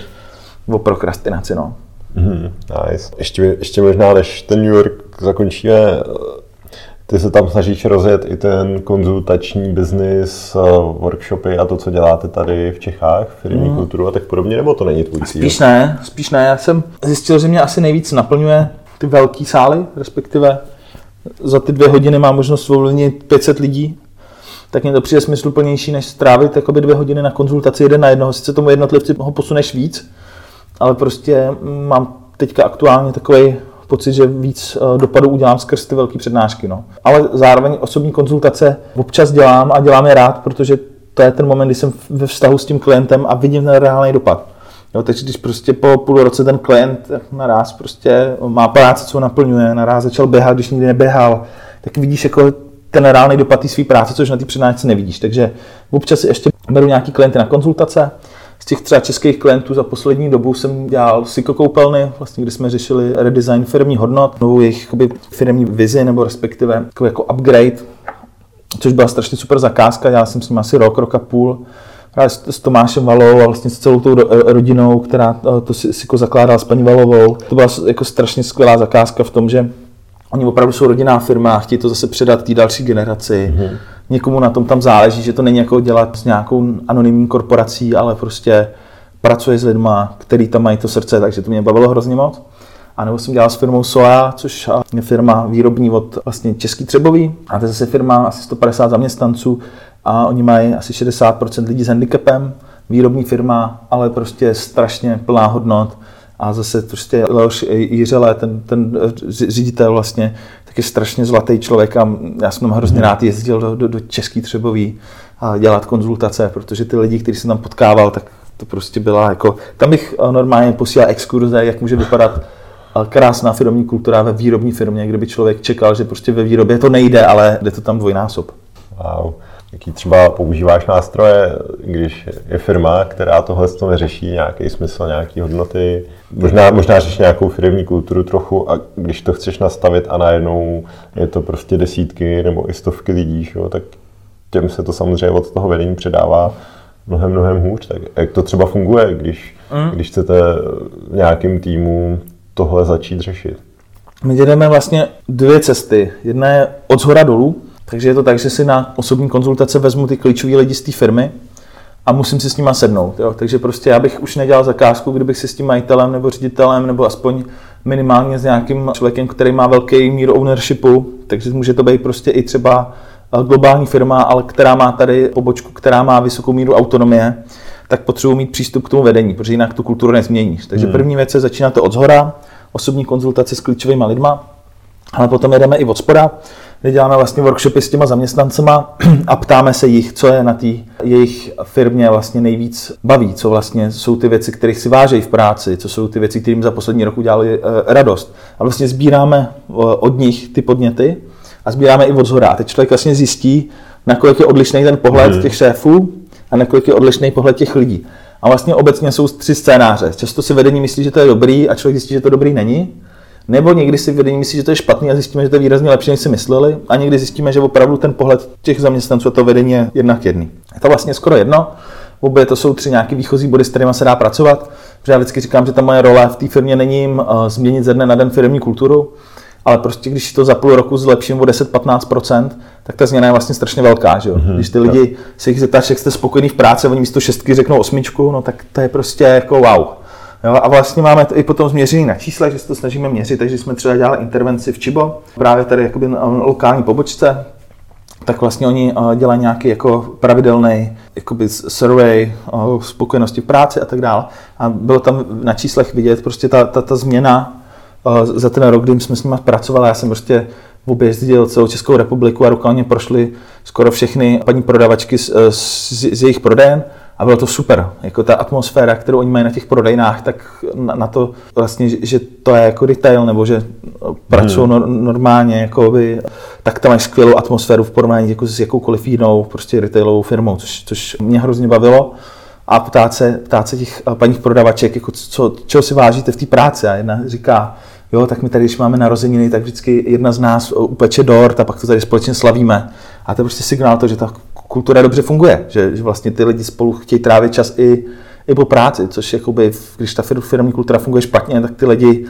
S2: O prokrastinaci. No.
S1: Mm, nice. Ještě, ještě možná, než ten New York zakončíme, ty se tam snažíš rozjet i ten konzultační biznis, eh, workshopy a to, co děláte tady v Čechách, firmní mm. kulturu a tak podobně, nebo to není tvůj cíl?
S2: Spíš ne, spíš ne. Já jsem zjistil, že mě asi nejvíc naplňuje ty velké sály, respektive za ty dvě hodiny mám možnost ovlivnit 500 lidí, tak mě to přijde smysluplnější, než strávit jakoby dvě hodiny na konzultaci jeden na jednoho. Sice tomu jednotlivci ho posuneš víc, ale prostě mám teďka aktuálně takový pocit, že víc eh, dopadů udělám skrz ty velké přednášky. No. Ale zároveň osobní konzultace občas dělám a dělám je rád, protože to je ten moment, kdy jsem ve vztahu s tím klientem a vidím ten reálný dopad. Jo, takže když prostě po půl roce ten klient naraz prostě má práci, co naplňuje, naraz začal běhat, když nikdy neběhal, tak vidíš jako ten reálný dopad té své práce, což na té přednášce nevidíš. Takže občas ještě beru nějaký klienty na konzultace. Z těch třeba českých klientů za poslední dobu jsem dělal koupelny, vlastně, kdy jsme řešili redesign firmní hodnot, novou jejich jakoby, firmní vizi, nebo respektive jako upgrade, což byla strašně super zakázka, dělal jsem s ním asi rok, rok a půl právě s, Tomášem Valou a vlastně s celou tou rodinou, která eh, to si, si zakládala s paní Valovou. To byla jako strašně skvělá zakázka v tom, že oni opravdu jsou rodinná firma a chtějí to zase předat té další generaci. Mm-hmm. Někomu na tom tam záleží, že to není jako dělat s nějakou anonymní korporací, ale prostě pracuje s lidma, který tam mají to srdce, takže to mě bavilo hrozně moc. A nebo jsem dělal s firmou Soa, což je firma výrobní od vlastně Český Třebový. A to je zase firma asi 150 zaměstnanců a oni mají asi 60% lidí s handicapem, výrobní firma, ale prostě strašně plná hodnot. A zase prostě Leoš Jiřele, ten, ten ředitel vlastně, tak je strašně zlatý člověk a já jsem tam hrozně rád jezdil do, do, do Český Třebový a dělat konzultace, protože ty lidi, kteří jsem tam potkával, tak to prostě byla jako, tam bych normálně posílal exkurze, jak může vypadat krásná firmní kultura ve výrobní firmě, kde by člověk čekal, že prostě ve výrobě to nejde, ale jde to tam dvojnásob.
S1: Wow. Jaký třeba používáš nástroje, když je firma, která tohle to neřeší, nějaký smysl, nějaký hodnoty, možná, možná řeší nějakou firmní kulturu trochu a když to chceš nastavit a najednou je to prostě desítky nebo i stovky lidí, jo, tak těm se to samozřejmě od toho vedení předává mnohem, mnohem hůř. Tak jak to třeba funguje, když, mm. když chcete nějakým týmu tohle začít řešit?
S2: My jdeme vlastně dvě cesty. Jedna je od zhora dolů, takže je to tak, že si na osobní konzultace vezmu ty klíčové lidi z té firmy a musím si s nima sednout. Jo? Takže prostě já bych už nedělal zakázku, kdybych si s tím majitelem nebo ředitelem nebo aspoň minimálně s nějakým člověkem, který má velký mír ownershipu, takže může to být prostě i třeba eh, globální firma, ale která má tady pobočku, která má vysokou míru autonomie, tak potřebuji mít přístup k tomu vedení, protože jinak tu kulturu nezměníš. Takže hmm. první věc je začínáte od zhora, osobní konzultace s klíčovými lidma, ale potom jedeme i od spoda, kdy děláme vlastně workshopy s těma zaměstnancema a ptáme se jich, co je na té jejich firmě vlastně nejvíc baví, co vlastně jsou ty věci, kterých si vážejí v práci, co jsou ty věci, kterým za poslední rok udělali eh, radost. A vlastně sbíráme eh, od nich ty podněty a sbíráme i od zhora. Teď člověk vlastně zjistí, nakolik je odlišný ten pohled hmm. těch šéfů a nakolik je odlišný pohled těch lidí. A vlastně obecně jsou tři scénáře. Často si vedení myslí, že to je dobrý a člověk zjistí, že to dobrý není. Nebo někdy si vedení myslí, že to je špatný a zjistíme, že to je výrazně lepší, než si mysleli. A někdy zjistíme, že opravdu ten pohled těch zaměstnanců a to vedení je jednak jedný. Je to vlastně skoro jedno. Obě to jsou tři nějaké výchozí body, s kterými se dá pracovat. Protože já vždycky říkám, že ta moje role v té firmě není jim uh, změnit ze dne na den firmní kulturu, ale prostě když to za půl roku zlepším o 10-15%, tak ta změna je vlastně strašně velká. Že jo? Mm-hmm. Když ty lidi se jich zeptáš, jak jste spokojení v práci, oni místo šestky řeknou osmičku, no tak to je prostě jako wow. Jo, a vlastně máme to i potom změřený na číslech, že se to snažíme měřit, takže jsme třeba dělali intervenci v Čibo, právě tady jakoby na lokální pobočce, tak vlastně oni eh, dělají nějaký jako pravidelný jakoby survey o spokojenosti v práci a tak dále. A bylo tam na číslech vidět prostě ta, ta, ta změna eh, za ten rok, kdy jsme s nimi pracovali. Já jsem prostě objezdil celou Českou republiku a rukálně prošli skoro všechny paní prodavačky z, eh, z, z jejich prodejen a bylo to super. Jako ta atmosféra, kterou oni mají na těch prodejnách, tak na, na to vlastně, že to je jako detail, nebo že pracují hmm. normálně, jako by, tak tam mají skvělou atmosféru v porovnání jako s jakoukoliv jinou prostě retailovou firmou, což, což mě hrozně bavilo. A ptát se, ptát se těch paní prodavaček, jako co, čeho si vážíte v té práci. A jedna říká, jo, tak my tady, když máme narozeniny, tak vždycky jedna z nás upeče dort a pak to tady společně slavíme. A to je prostě signál to, že ta kultura dobře funguje, že, že vlastně ty lidi spolu chtějí trávit čas i, i po práci, což jakoby, když ta firmní kultura funguje špatně, tak ty lidi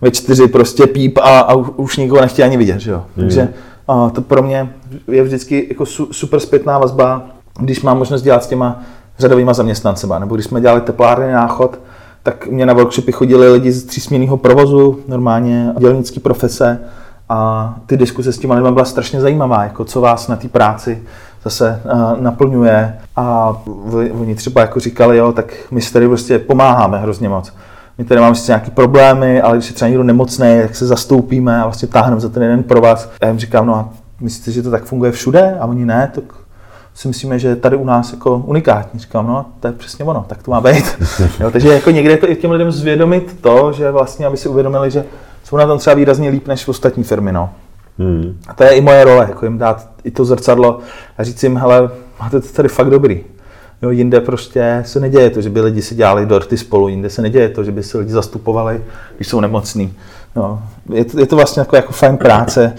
S2: ve čtyři prostě píp a, a už nikoho nechtějí ani vidět, že jo. Mm. Takže a to pro mě je vždycky jako su, super zpětná vazba, když mám možnost dělat s těma řadovými zaměstnancema, nebo když jsme dělali teplárny náchod, tak mě na workshopy chodili lidi z třísměnného provozu, normálně dělnické profese a ty diskuse s těma lidmi byla strašně zajímavá, jako co vás na té práci zase uh, naplňuje a oni třeba jako říkali, jo, tak my si tady prostě pomáháme hrozně moc. My tady máme sice nějaké problémy, ale když je třeba někdo nemocný, tak se zastoupíme a vlastně táhneme za ten jeden pro vás. Já jim říkám, no a myslíte, že to tak funguje všude? A oni ne, tak si myslíme, že tady u nás jako unikátní. Říkám, no to je přesně ono, tak to má být. jo, takže jako někde jako i těm lidem zvědomit to, že vlastně, aby si uvědomili, že jsou na tom třeba výrazně líp než v ostatní firmy. No. Hmm. A to je i moje role, jako jim dát i to zrcadlo a říct jim, hele, máte to tady fakt dobrý. Jo, jinde prostě se neděje to, že by lidi si dělali dorty spolu, jinde se neděje to, že by se lidi zastupovali, když jsou nemocní. No, je, to, je to vlastně jako, jako fajn práce,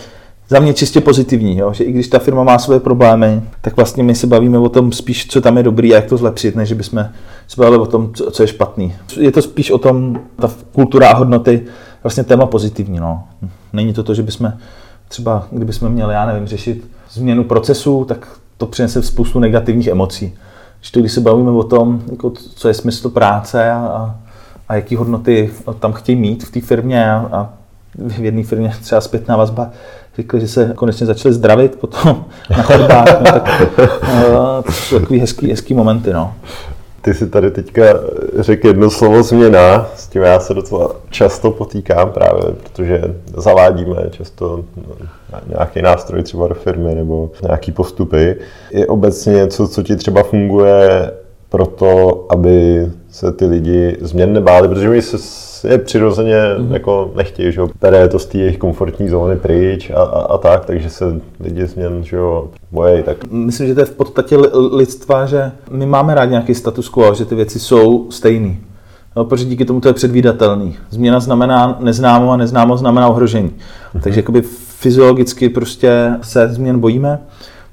S2: za mě čistě pozitivní, jo? že i když ta firma má své problémy, tak vlastně my se bavíme o tom spíš, co tam je dobrý a jak to zlepšit, než bychom se bavili o tom, co, je špatný. Je to spíš o tom, ta kultura a hodnoty, vlastně téma pozitivní. No. Není to to, že bychom třeba, kdybychom měli, já nevím, řešit změnu procesu, tak to přinese spoustu negativních emocí. Když to, když se bavíme o tom, jako, co je smysl práce a, a, a jaký hodnoty tam chtějí mít v té firmě a, a v jedné firmě třeba zpětná vazba, řekli, že se konečně začali zdravit potom na chodbách, no, tak uh, takový hezký, hezký momenty. No.
S1: Ty si tady teďka řekl jedno slovo změna, s tím já se docela často potýkám právě, protože zavádíme často nějaký nástroj třeba do firmy nebo nějaký postupy. Je obecně něco, co ti třeba funguje pro to, aby se ty lidi změn nebáli, protože my se je přirozeně mm-hmm. jako nechtějí, že jo, bere to z té jejich komfortní zóny pryč a, a, a, tak, takže se lidi změn, že jo, bojí. Tak.
S2: Myslím, že to je v podstatě lidstva, že my máme rád nějaký status quo, že ty věci jsou stejný. No, protože díky tomu to je předvídatelný. Změna znamená neznámo a neznámo znamená ohrožení. Mm-hmm. Takže jakoby fyziologicky prostě se změn bojíme.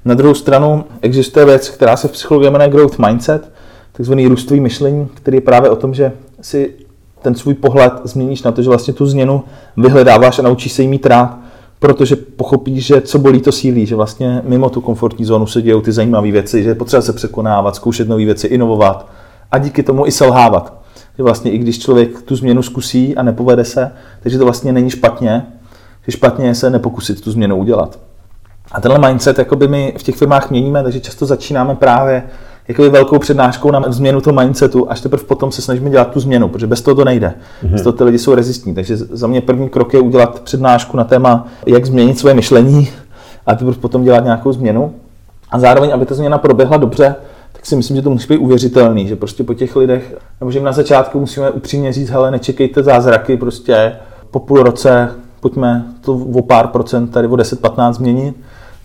S2: Na druhou stranu existuje věc, která se v psychologii jmenuje growth mindset, takzvaný růstový myšlení, který je právě o tom, že si ten svůj pohled změníš na to, že vlastně tu změnu vyhledáváš a naučíš se jí mít rád, protože pochopíš, že co bolí, to sílí, že vlastně mimo tu komfortní zónu se dějou ty zajímavé věci, že je potřeba se překonávat, zkoušet nové věci, inovovat a díky tomu i selhávat. Že vlastně i když člověk tu změnu zkusí a nepovede se, takže to vlastně není špatně, že špatně je se nepokusit tu změnu udělat. A tenhle mindset jakoby my v těch firmách měníme, takže často začínáme právě jakoby velkou přednáškou na změnu toho mindsetu, až teprve potom se snažíme dělat tu změnu, protože bez toho to nejde. Mm-hmm. Bez toho ty lidi jsou rezistní. Takže za mě první krok je udělat přednášku na téma, jak změnit svoje myšlení a teprve potom dělat nějakou změnu. A zároveň, aby ta změna proběhla dobře, tak si myslím, že to musí být uvěřitelný, že prostě po těch lidech, nebo že na začátku musíme upřímně říct, hele, nečekejte zázraky, prostě po půl roce pojďme to o pár procent, tady o 10-15 změnit,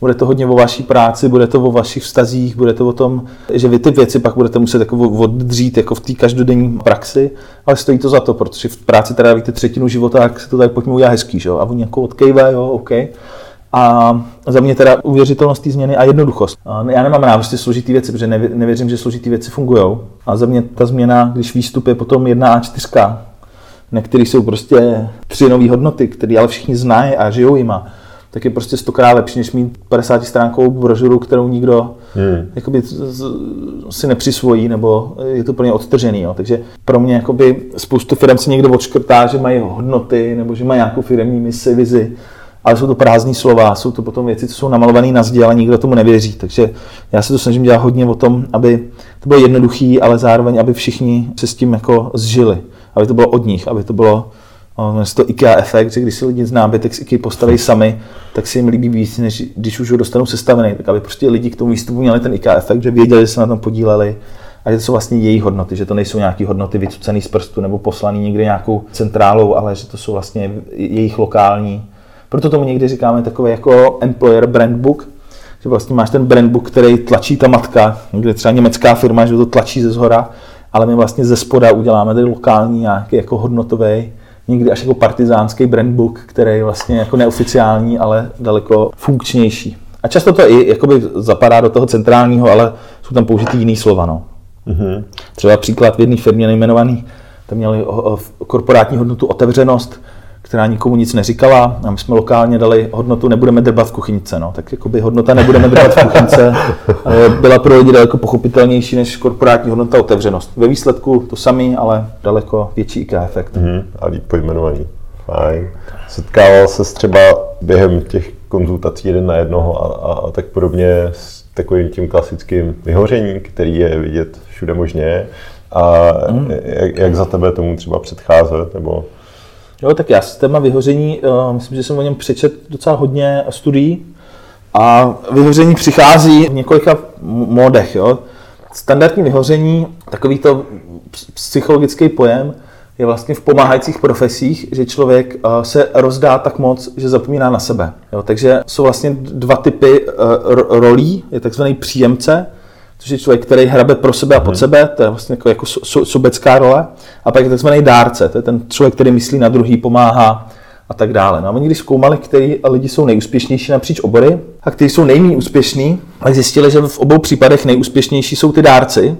S2: bude to hodně o vaší práci, bude to o vašich vztazích, bude to o tom, že vy ty věci pak budete muset jako oddřít jako v té každodenní praxi, ale stojí to za to, protože v práci teda víte třetinu života, tak se to tady pojďme udělat hezký, že jo? A oni jako odkejvají, jo, OK. A za mě teda uvěřitelnost té změny a jednoduchost. Já nemám rád prostě složitý věci, protože nevěřím, že složitý věci fungují. A za mě ta změna, když výstup je potom jedna A4, na kterých jsou prostě tři nové hodnoty, které ale všichni znají a žijou jima, tak je prostě stokrát lepší, než mít 50 stránkovou brožuru, kterou nikdo hmm. jakoby, si nepřisvojí, nebo je to plně odtržený. Jo. Takže pro mě jakoby, spoustu firm si někdo odškrtá, že mají hodnoty, nebo že mají nějakou firmní misi, vizi, ale jsou to prázdné slova, jsou to potom věci, co jsou namalované na zdi, ale nikdo tomu nevěří. Takže já se to snažím dělat hodně o tom, aby to bylo jednoduché, ale zároveň, aby všichni se s tím jako zžili, aby to bylo od nich, aby to bylo Se to IKEA efekt, že když si lidi z nábytek z IKEA postaví sami, tak si jim líbí víc, než když už ho dostanou sestavený. Tak aby prostě lidi k tomu výstupu měli ten IKEA efekt, že věděli, že se na tom podíleli a že to jsou vlastně jejich hodnoty, že to nejsou nějaké hodnoty vycucené z prstu nebo poslané někde nějakou centrálou, ale že to jsou vlastně jejich lokální. Proto tomu někdy říkáme takové jako employer brand book, že vlastně máš ten brand book, který tlačí ta matka, někde třeba německá firma, že to tlačí ze zhora, ale my vlastně ze spoda uděláme ten lokální nějaký jako hodnotový někdy až jako partizánský brandbook, který je vlastně jako neoficiální, ale daleko funkčnější. A často to i jakoby zapadá do toho centrálního, ale jsou tam použitý jiný slova. No. Mm-hmm. Třeba příklad v jedné firmě nejmenovaný, tam měli korporátní hodnotu otevřenost, která nikomu nic neříkala a my jsme lokálně dali hodnotu nebudeme drbat v kuchyňce. No. Tak jakoby hodnota nebudeme drbat v kuchyňce byla pro lidi daleko pochopitelnější než korporátní hodnota otevřenost. Ve výsledku to samý, ale daleko větší IKEA efekt.
S1: Mm, a líp pojmenovaný. Fajn. Setkával se třeba během těch konzultací jeden na jednoho a, a, a tak podobně s takovým tím klasickým vyhořením, který je vidět všude možně. A mm. jak, jak za tebe tomu třeba předcházet? Nebo
S2: Jo, tak já s téma vyhoření, uh, myslím, že jsem o něm přečet docela hodně studií. A vyhoření přichází v několika módech. Jo. Standardní vyhoření, takový to psychologický pojem, je vlastně v pomáhajících profesích, že člověk eh, se rozdá tak moc, že zapomíná na sebe. Jo, takže jsou vlastně dva typy eh, rolí. Je takzvaný příjemce, což je člověk, který hrabe pro sebe a pod mhm. sebe, to je vlastně jako, jako so, sobecká role. A pak je takzvaný dárce, to je ten člověk, který myslí na druhý, pomáhá a tak dále. No a oni když zkoumali, který lidi jsou nejúspěšnější napříč obory a kteří jsou nejméně úspěšní, tak zjistili, že v obou případech nejúspěšnější jsou ty dárci,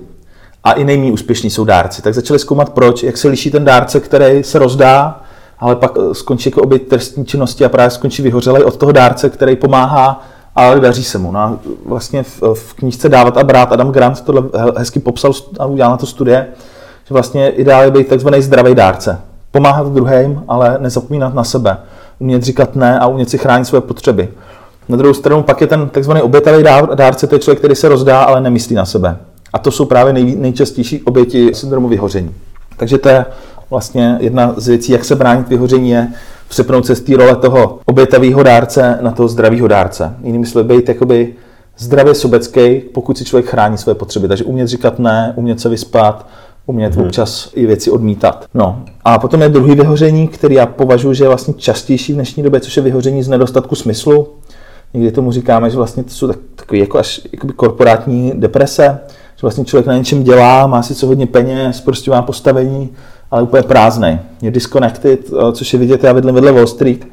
S2: a i nejméně úspěšní jsou dárci. Tak začali zkoumat, proč, jak se liší ten dárce, který se rozdá, ale pak eh, skončí jako obě trestní činnosti a právě skončí vyhořelý od toho dárce, který pomáhá, ale daří se mu. No a vlastně v, v knížce Dávat a brát Adam Grant tohle hezky popsal a udělal na to studie, že vlastně ideál je být takzvaný zdravý dárce. Pomáhat druhým, ale nezapomínat na sebe. Umět říkat ne a umět si chránit své potřeby. Na druhou stranu pak je ten takzvaný obětavý dárce, to je člověk, který se rozdá, ale nemyslí na sebe. A to jsou právě nej, nejčastější oběti syndromu vyhoření. Takže to je vlastně jedna z věcí, jak se bránit vyhoření, je přepnout se z té role toho obětavého dárce na toho zdravého dárce. Jinými slovy, být jakoby zdravě sobecký, pokud si člověk chrání své potřeby. Takže umět říkat ne, umět se vyspat, umět hmm. občas i věci odmítat. No. A potom je druhý vyhoření, který já považuji, že je vlastně častější v dnešní době, což je vyhoření z nedostatku smyslu. Někdy tomu říkáme, že vlastně to jsou tak, takové jako až korporátní deprese, že vlastně člověk na něčem dělá, má sice hodně peněz, prostě má postavení, ale úplně prázdný. Je disconnected, eh, což je vidět, já vedle, vedle Wall Street.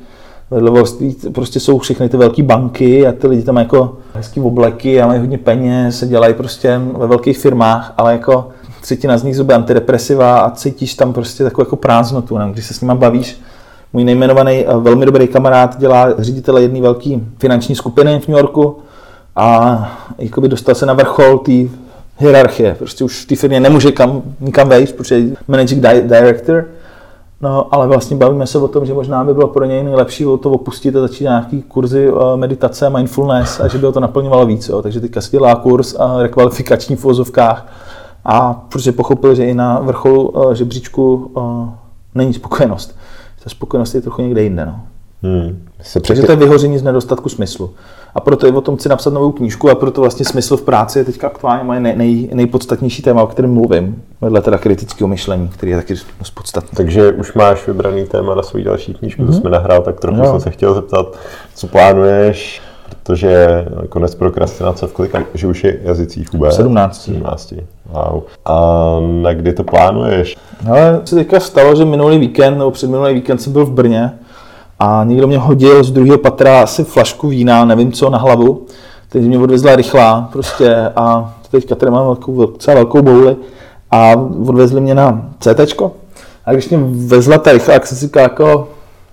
S2: Vedle Wall Street prostě jsou všechny ty velké banky a ty lidi tam jako hezký obleky a mají hodně peněz, se dělají prostě ve velkých firmách, ale jako třetina z nich zuby antidepresiva a cítíš tam prostě takovou jako prázdnotu, ne? když se s nima bavíš. Můj nejmenovaný eh, velmi dobrý kamarád dělá ředitele jedné velké finanční skupiny v New Yorku a jakoby dostal se na vrchol té hierarchie. Prostě už v té firmě nemůže kam, nikam vejít, protože je managing director. No, ale vlastně bavíme se o tom, že možná by bylo pro něj nejlepší to opustit a začít nějaký kurzy eh, meditace, mindfulness a že by ho to naplňovalo víc. Jo. Takže teďka si dělá kurz a rekvalifikační v vozovkách a protože pochopil, že i na vrcholu uh, žebříčku uh, není spokojenost. Ta spokojenost je trochu někde jinde. No. Hmm. Takže to je vyhoření z nedostatku smyslu. A proto je o tom chci napsat novou knížku a proto vlastně smysl v práci je teďka aktuálně moje nej, nej, nejpodstatnější téma, o kterém mluvím, vedle teda kritického myšlení, který je taky dost podstatný.
S1: Takže už máš vybraný téma na svou další knížku, mm-hmm. to jsme nahrál, tak trochu no. jsem se chtěl zeptat, co plánuješ, protože konec prokrastinace v kolika, že už je jazycích vůbec?
S2: 17.
S1: 17. Wow. A na kdy to plánuješ?
S2: Ale se teďka stalo, že minulý víkend, nebo předminulý víkend jsem byl v Brně a někdo mě hodil z druhého patra asi flašku vína, nevím co, na hlavu. Teď mě odvezla rychlá prostě a teďka tady mám velkou, docela velkou bouli a odvezli mě na CT. A když mě vezla ta rychlá, tak jsem si říkal jako,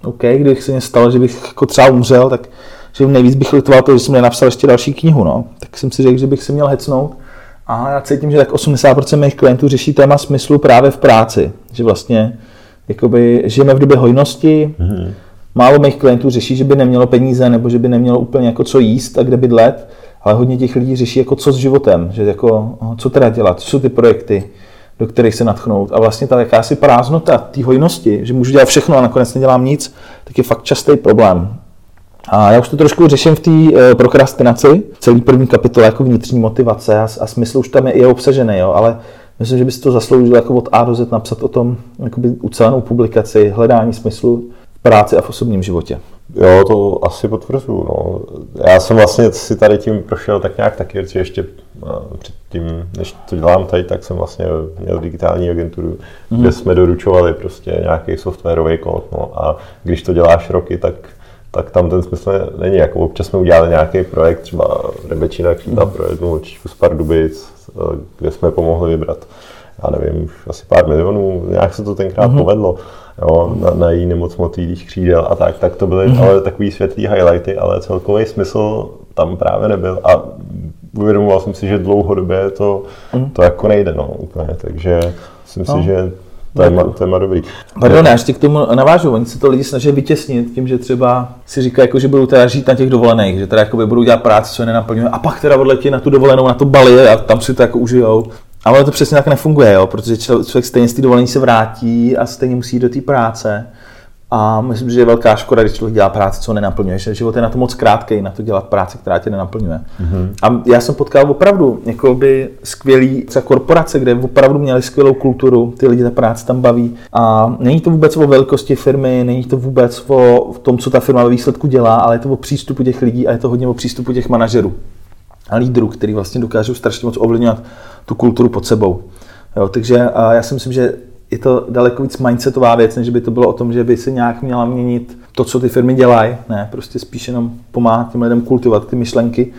S2: OK, kdybych se mě stalo, že bych jako třeba umřel, tak že nejvíc bych litoval to, že jsem nenapsal ještě další knihu, no. Tak jsem si řekl, že bych se měl hecnout. A já cítím, že tak 80% mých klientů řeší téma smyslu právě v práci. Že vlastně jakoby žijeme v době hojnosti, mm-hmm Málo mých klientů řeší, že by nemělo peníze nebo že by nemělo úplně jako co jíst a kde bydlet, ale hodně těch lidí řeší jako co s životem, že jako co teda dělat, co jsou ty projekty, do kterých se natchnout. A vlastně ta jakási prázdnota té hojnosti, že můžu dělat všechno a nakonec nedělám nic, tak je fakt častý problém. A já už to trošku řeším v té uh, prokrastinaci, celý první kapitole jako vnitřní motivace a, a smysl už tam je, je obsažený, jo, ale myslím, že by to zasloužilo jako od A do Z napsat o tom jakoby ucelenou publikaci, hledání smyslu práci a v osobním životě.
S1: Jo, to asi potvrzuju. No. Já jsem vlastně si tady tím prošel tak nějak taky, protože ještě eh, předtím, než to dělám tady, tak jsem vlastně měl digitální agenturu, mm. kde jsme doručovali prostě nějaký softwarový kód. No. A když to děláš roky, tak tak tam ten smysl není. Jako občas jsme udělali nějaký projekt, třeba Rebečina křídla mm. pro jednu z Pardubic, eh, kde jsme pomohli vybrat, já nevím, už asi pár milionů, nějak se to tenkrát mm. povedlo jo, na, na její nemoc motýlých křídel a tak, tak to byly mm-hmm. ale takový světlý highlighty, ale celkový smysl tam právě nebyl a uvědomoval jsem si, že dlouhodobě to, mm. to jako nejde, no, úplně, takže myslím no. si, že téma, téma dobrý.
S2: Pardon, já ještě k tomu navážu. Oni se to lidi snaží vytěsnit tím, že třeba si říkají, jako, že budou teda žít na těch dovolených, že teda jako budou dělat práci, co je nenaplňuje, a pak teda odletí na tu dovolenou, na to Bali a tam si to jako užijou. Ale to přesně tak nefunguje, jo, protože člověk stejně z té dovolení se vrátí a stejně musí jít do té práce. A myslím, že je velká škoda, když člověk dělá práci, co nenaplňuje. Že život je na to moc krátký, na to dělat práci, která tě nenaplňuje. Mm-hmm. A já jsem potkal opravdu by skvělý třeba korporace, kde opravdu měli skvělou kulturu, ty lidi ta práce tam baví. A není to vůbec o velikosti firmy, není to vůbec o tom, co ta firma ve výsledku dělá, ale je to o přístupu těch lidí a je to hodně o přístupu těch manažerů a lídrů, který vlastně dokážou strašně moc ovlivňovat tu kulturu pod sebou. Jo, takže já si myslím, že je to daleko víc mindsetová věc, než by to bylo o tom, že by se nějak měla měnit to, co ty firmy dělají. Ne, prostě spíš jenom pomáhat těm lidem kultivovat ty myšlenky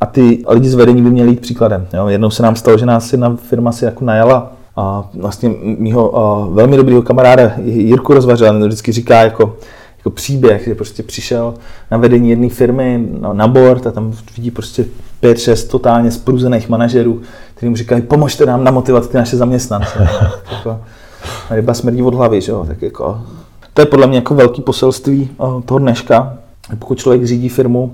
S2: a ty lidi z vedení by měli jít příkladem. Jo. Jednou se nám stalo, že nás jedna firma si jako najala a vlastně mýho a velmi dobrýho kamaráda Jirku Rozvařila, vždycky říká jako, jako příběh, že prostě přišel na vedení jedné firmy na, na board a tam vidí prostě pět, šest totálně spruzených manažerů, kteří mu říkají, pomožte nám namotivovat ty naše zaměstnance. jako, ryba smrdí od hlavy, že jo? Tak jako, to je podle mě jako velký poselství uh, toho dneška. Pokud člověk řídí firmu,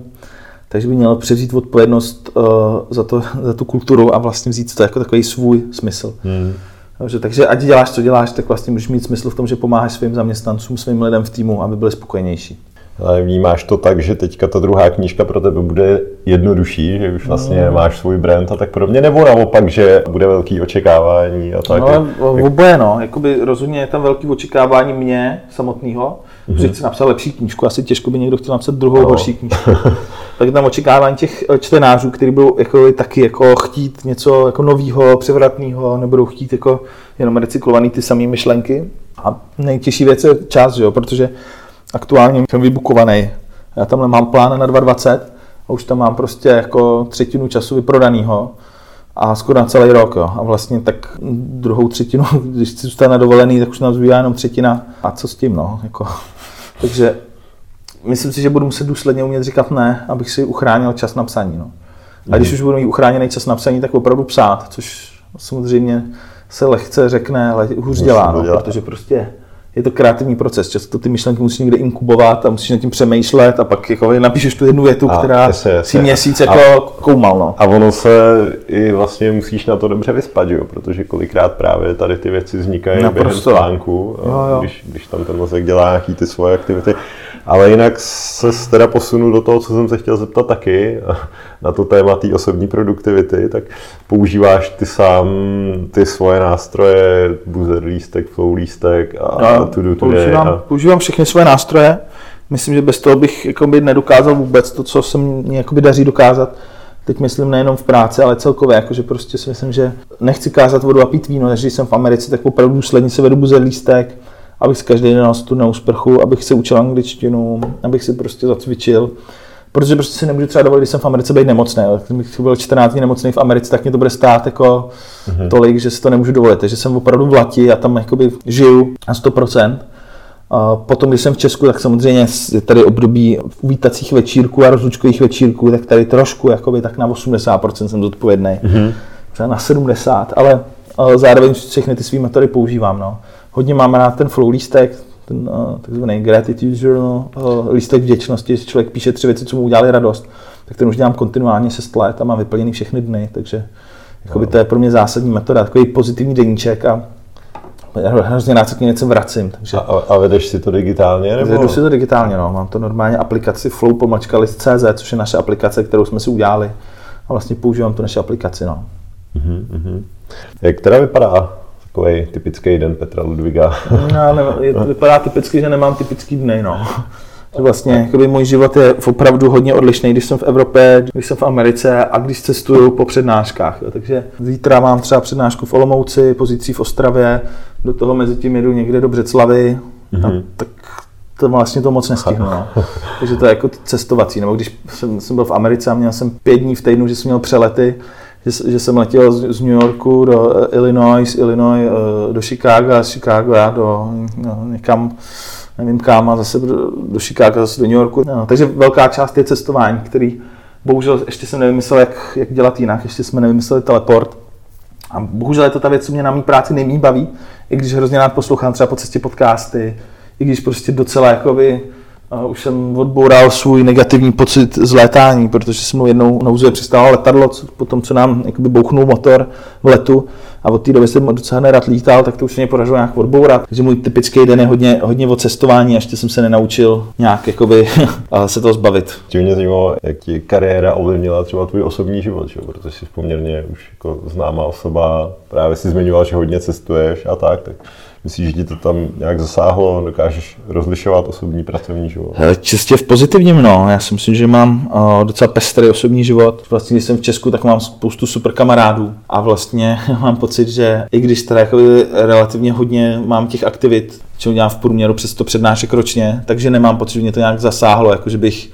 S2: takže by měl převzít odpovědnost uh, za, to, za tu kulturu a vlastně vzít to jako takový svůj smysl. Hmm. Takže, takže ať děláš, co děláš, tak vlastně můžeš mít smysl v tom, že pomáháš svým zaměstnancům, svým lidem v týmu, aby byli spokojenější.
S1: Ale vnímáš to tak, že teďka ta druhá knížka pro tebe bude jednodušší, že už vlastně mm. máš svůj brand a tak podobně, nebo naopak, že bude velký očekávání a tak?
S2: No, ale oboje no, jakoby rozhodně je tam velký očekávání mě samotného, mm-hmm. že chci napsat lepší knížku, asi těžko by někdo chtěl napsat druhou no. horší knížku. tak tam očekávání těch eh, čtenářů, kteří budou jako, taky jako chtít něco jako nového, převratného, nebudou chtít jako jenom recyklovaný ty samé myšlenky. A nejtěžší věc je čas, jo, protože aktuálně jsem vybukovaný. Já tamhle mám plán na 2020 a už tam mám prostě jako třetinu času vyprodanýho a skoro na celý rok. Jo. A vlastně tak druhou třetinu, když si zůstane dovolený, tak už nám zbývá jenom třetina. A co s tím, no? Jako. Takže myslím si, že budu muset důsledně umět říkat ne, abych si uchránil čas na psaní. No. A když mhm. už budu mít uchráněný čas na psaní, tak opravdu psát, což samozřejmě se lehce řekne, ale hůř dělá, no, protože prostě je to kreativní proces. Často ty myšlenky musíš někde inkubovat a musíš nad tím přemýšlet a pak jako napíšeš tu jednu větu, a, která jasně, jasně. si měsíc jako a, koumal. No.
S1: A ono se i vlastně musíš na to dobře vyspat, jo? protože kolikrát právě tady ty věci vznikají během spánku, jo, jo. Když, když tam ten mozek dělá nějaký ty svoje aktivity. Ale jinak se teda posunu do toho, co jsem se chtěl zeptat taky, na to téma té osobní produktivity, tak používáš ty sám ty svoje nástroje, buzzer lístek, flow lístek a no, to do
S2: používám, a... používám všechny svoje nástroje. Myslím, že bez toho bych jakoby, nedokázal vůbec to, co se mi jakoby, daří dokázat. Teď myslím nejenom v práci, ale celkově, jakože prostě si myslím, že nechci kázat vodu a pít víno, než když jsem v Americe, tak opravdu důsledně se vedu buzzer lístek, abych si každý den tu neusprchu, abych se učil angličtinu, abych si prostě zacvičil. Protože prostě si nemůžu třeba dovolit, když jsem v Americe být nemocný. Kdybych byl 14 dní nemocný v Americe, tak mě to bude stát jako mm-hmm. tolik, že si to nemůžu dovolit. Takže jsem opravdu v lati a tam jakoby žiju na 100%. A potom, když jsem v Česku, tak samozřejmě je tady období uvítacích večírků a rozlučkových večírků, tak tady trošku, jakoby tak na 80% jsem zodpovědný. Mm-hmm. Třeba na 70, ale, ale zároveň všechny ty své metody používám. No hodně mám rád ten flow lístek, ten uh, takzvaný gratitude journal, uh, lístek vděčnosti, že člověk píše tři věci, co mu udělali radost, tak ten už dělám kontinuálně 6 let a mám vyplněný všechny dny, takže jakoby, to je pro mě zásadní metoda, takový pozitivní deníček a hrozně rád se k něco vracím. Takže...
S1: A, a, vedeš si to digitálně? Nebo?
S2: Vedu si to digitálně, no. mám to normálně aplikaci Flow list.cz, což je naše aplikace, kterou jsme si udělali a vlastně používám tu naši aplikaci. No.
S1: Uh-huh. Jak teda vypadá takový typický den Petra Ludviga.
S2: No, ne, je, vypadá typicky, že nemám typický dny, no. Že vlastně jakoby můj život je opravdu hodně odlišný, když jsem v Evropě, když jsem v Americe a když cestuju po přednáškách. Jo. Takže zítra mám třeba přednášku v Olomouci, pozicí v Ostravě, do toho mezi tím jedu někde do Břeclavy, mm-hmm. tak to vlastně to moc nestihnu. No. Takže to je jako cestovací. Nebo když jsem, jsem byl v Americe a měl jsem pět dní v týdnu, že jsem měl přelety, že, že jsem letěl z, z New Yorku do eh, Illinois, Illinois uh, do Chicago a z Chicago já do no, někam, nevím kam, a zase do, do Chicago, zase do New Yorku. No, takže velká část je cestování, který bohužel ještě jsem nevymyslel, jak, jak dělat jinak, ještě jsme nevymysleli teleport. A bohužel je to ta věc, co mě na mý práci nejmí baví, i když hrozně rád poslouchám třeba po cestě podcasty, i když prostě docela jakoby už jsem odboural svůj negativní pocit z létání, protože jsem mu jednou nouzuje přistalo letadlo, po tom, co nám jakoby bouchnul motor v letu a od té doby jsem docela nerad lítal, tak to už mě podařilo nějak odbourat. Takže můj typický den je hodně, hodně o cestování, ještě jsem se nenaučil nějak jakoby, se toho zbavit.
S1: Tě mě zajímalo, jak ti kariéra ovlivnila třeba tvůj osobní život, že? protože jsi poměrně už jako známá osoba, právě si zmiňoval, že hodně cestuješ a tak, tak Myslíš, že ti to tam nějak zasáhlo? Dokážeš rozlišovat osobní pracovní život?
S2: Čistě v pozitivním, no. Já si myslím, že mám uh, docela pestrý osobní život. Vlastně, když jsem v Česku, tak mám spoustu super kamarádů a vlastně mám pocit, že i když teda jako relativně hodně mám těch aktivit, čo dělám v průměru přes to přednášek ročně, takže nemám pocit, že mě to nějak zasáhlo, jako že bych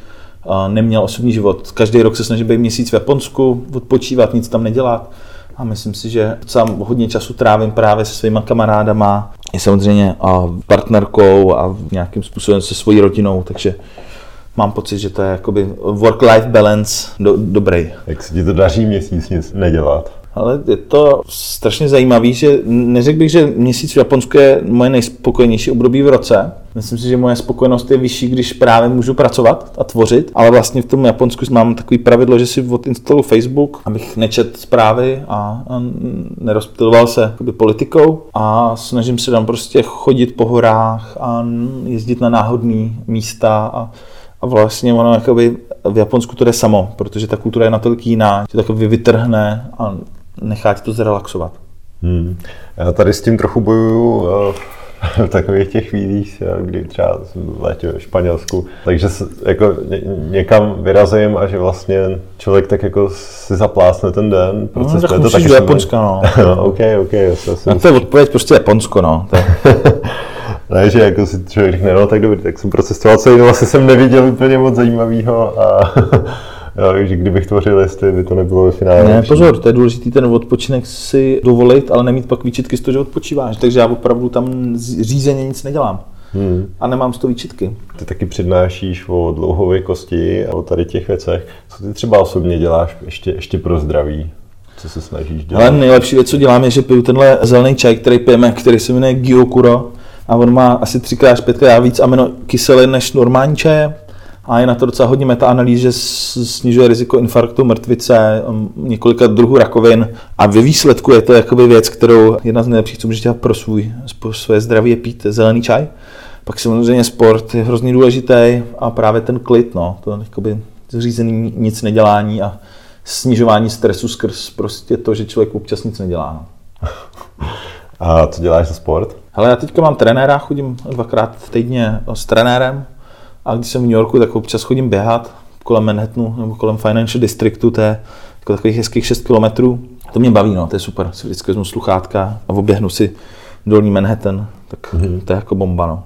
S2: uh, neměl osobní život. Každý rok se snažím být měsíc v Japonsku, odpočívat, nic tam nedělat. A myslím si, že sám hodně času trávím právě se svýma kamarádama, i samozřejmě a partnerkou a nějakým způsobem se svojí rodinou, takže mám pocit, že to je jakoby work-life balance do, dobrý.
S1: Jak se ti to daří měsíc nic nedělat?
S2: Ale je to strašně zajímavé, že neřekl bych, že měsíc v Japonsku je moje nejspokojenější období v roce. Myslím si, že moje spokojenost je vyšší, když právě můžu pracovat a tvořit, ale vlastně v tom Japonsku mám takový pravidlo, že si odinstaluju Facebook, abych nečet zprávy a, a nerozptiloval se jakoby, politikou a snažím se tam prostě chodit po horách a jezdit na náhodné místa a a vlastně ono jakoby v Japonsku to jde samo, protože ta kultura je natolik jiná, že takový vytrhne a nechá ti to zrelaxovat. Hmm.
S1: Já tady s tím trochu bojuju eh, v takových těch chvílích, eh, kdy třeba v létě v Španělsku, takže jako někam vyrazím a že vlastně člověk tak jako si zaplásne ten den.
S2: Proces, no, tak to taky do Japonska, no.
S1: no. ok, ok.
S2: Já to je odpověď prostě Japonsko, no.
S1: ne, že jako si člověk řekne, no tak dobrý, tak jsem procestoval celý, no asi jsem neviděl úplně moc zajímavého a že kdybych tvořil listy, by to nebylo ve finále.
S2: Ne, pozor, to je důležité ten odpočinek si dovolit, ale nemít pak výčitky z toho, že odpočíváš. Takže já opravdu tam řízeně nic nedělám. Hmm. A nemám z toho výčitky.
S1: Ty taky přednášíš o dlouhověkosti a o tady těch věcech. Co ty třeba osobně děláš ještě, ještě pro zdraví? Co se snažíš dělat?
S2: Ale nejlepší věc, co dělám, je, že piju tenhle zelený čaj, který pijeme, který se jmenuje Gyokuro. A on má asi třikrát pětkrát víc aminokyselin než normální čaje a je na to docela hodně metaanalýz, že snižuje riziko infarktu, mrtvice, um, několika druhů rakovin a ve výsledku je to jakoby věc, kterou jedna z nejlepších, co můžete dělat pro, svůj, pro své zdraví je pít zelený čaj. Pak samozřejmě sport je hrozně důležitý a právě ten klid, no, to jakoby řízený nic nedělání a snižování stresu skrz prostě to, že člověk občas nic nedělá. No.
S1: A co děláš za sport?
S2: Hele, já teďka mám trenéra, chodím dvakrát týdně s trenérem, a když jsem v New Yorku, tak občas chodím běhat kolem Manhattanu nebo kolem Financial Districtu, to je jako takových hezkých 6 kilometrů. To mě baví, no, to je super. Si vždycky vezmu sluchátka a oběhnu si dolní Manhattan, tak mm-hmm. to je jako bomba, no.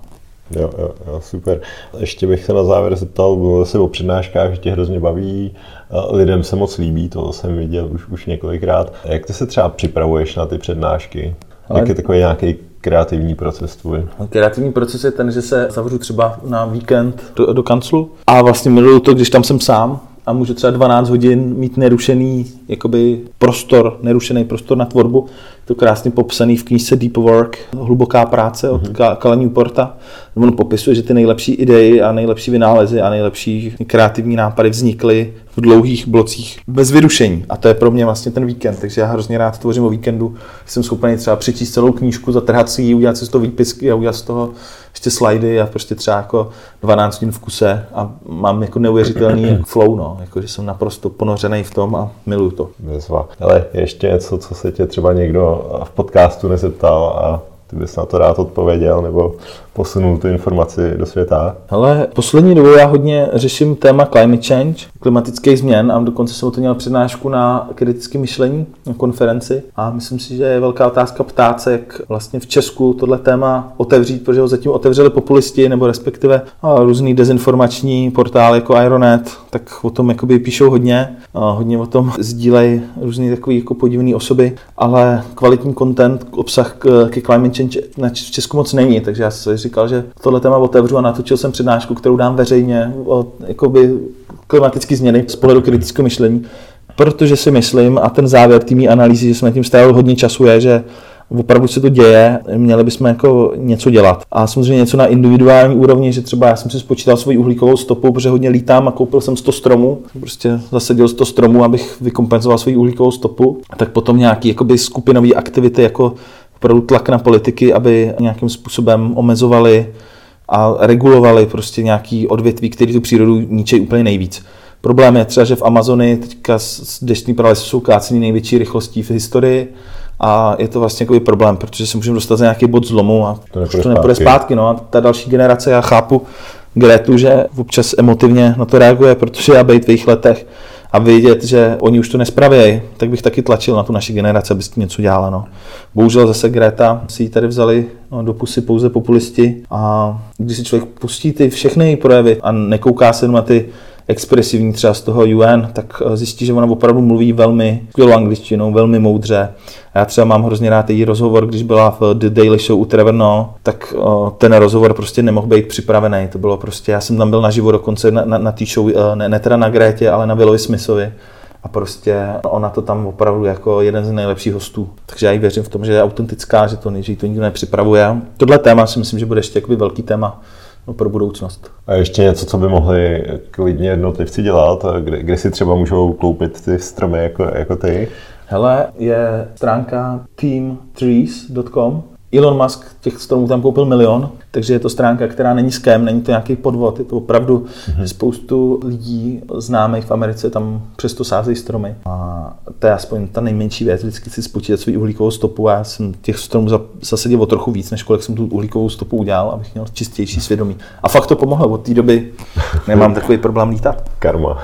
S1: Jo, jo, jo, super. Ještě bych se na závěr zeptal, mluvil se o přednáškách, že tě hrozně baví, lidem se moc líbí, to jsem viděl už, už několikrát. Jak ty se třeba připravuješ na ty přednášky? Ale... Jak je takový nějaký kreativní proces tvůj?
S2: Kreativní proces je ten, že se zavřu třeba na víkend do, do kanclu a vlastně miluju to, když tam jsem sám a můžu třeba 12 hodin mít nerušený jakoby prostor, nerušený prostor na tvorbu. To krásně popsaný v knížce Deep Work, hluboká práce od mm-hmm. Kala Newporta. On popisuje, že ty nejlepší idei a nejlepší vynálezy a nejlepší kreativní nápady vznikly v dlouhých blocích bez vyrušení. A to je pro mě vlastně ten víkend. Takže já hrozně rád tvořím o víkendu. Jsem schopný třeba přečíst celou knížku, zatrhat si ji, udělat si z toho výpisky a udělat z toho ještě slidy a prostě třeba jako 12 hodin v kuse a mám jako neuvěřitelný flow, no. Jako, že jsem naprosto ponořený v tom a miluju to.
S1: Bezva. Ale ještě něco, co se tě třeba někdo v podcastu nezeptal a ty bys na to rád odpověděl nebo posunul tu informaci do světa?
S2: Ale poslední dobou já hodně řeším téma climate change, klimatických změn a dokonce jsem o to měl přednášku na kritické myšlení na konferenci. A myslím si, že je velká otázka ptát se, jak vlastně v Česku tohle téma otevřít, protože ho zatím otevřeli populisti nebo respektive různý dezinformační portály jako Ironet, tak o tom jakoby píšou hodně, hodně o tom sdílejí různý takový jako podivný osoby, ale kvalitní content, obsah ke climate change v Česku moc není, takže já si říkal, že tohle téma otevřu a natočil jsem přednášku, kterou dám veřejně o jakoby, klimatické změny z pohledu kritického myšlení, protože si myslím, a ten závěr té analýzy, že jsme tím strávili hodně času, je, že opravdu se to děje, měli bychom jako něco dělat. A samozřejmě něco na individuální úrovni, že třeba já jsem si spočítal svoji uhlíkovou stopu, protože hodně lítám a koupil jsem 100 stromů, prostě zasadil 100 stromů, abych vykompenzoval svoji uhlíkovou stopu. Tak potom nějaký jakoby skupinové aktivity, jako opravdu tlak na politiky, aby nějakým způsobem omezovali a regulovali prostě nějaký odvětví, který tu přírodu ničí úplně nejvíc. Problém je třeba, že v Amazonii teďka deštní pralesy jsou kácení největší rychlostí v historii a je to vlastně jako problém, protože se můžeme dostat za nějaký bod zlomu a
S1: to
S2: už to nepůjde zpátky. No. A ta další generace, já chápu Gretu, že občas emotivně na to reaguje, protože já být v jejich letech a vidět, že oni už to nespravějí, tak bych taky tlačil na tu naši generaci, aby s tím něco dělala. No. Bohužel zase Greta si ji tady vzali no, do pusy pouze populisti a když si člověk pustí ty všechny projevy a nekouká se na ty expresivní třeba z toho UN, tak eh, zjistí, že ona opravdu mluví velmi skvělou angličtinou, velmi moudře. A já třeba mám hrozně rád její rozhovor, když byla v The Daily Show u Trevor tak eh, ten rozhovor prostě nemohl být připravený. To bylo prostě, já jsem tam byl naživo dokonce na, na, na té show, eh, ne, ne teda na Grétě, ale na Willovi Smithovi a prostě ona to tam opravdu jako jeden z nejlepších hostů. Takže já jí věřím v tom, že je autentická, že to, že to nikdo nepřipravuje. Tohle téma si myslím, že bude ještě velký téma pro budoucnost.
S1: A ještě něco, co by mohli klidně jednotlivci dělat, kde, kde si třeba můžou koupit ty stromy jako, jako ty?
S2: Hele, je stránka teamtrees.com, Elon Musk těch stromů tam koupil milion, takže je to stránka, která není ském, není to nějaký podvod, je to opravdu mm-hmm. spoustu lidí známých v Americe tam přesto sázejí stromy. A to je aspoň ta nejmenší věc, vždycky si spočítat svou uhlíkovou stopu a já jsem těch stromů zasadil o trochu víc, než kolik jsem tu uhlíkovou stopu udělal, abych měl čistější svědomí. A fakt to pomohlo, od té doby nemám takový problém lítat.
S1: Karma.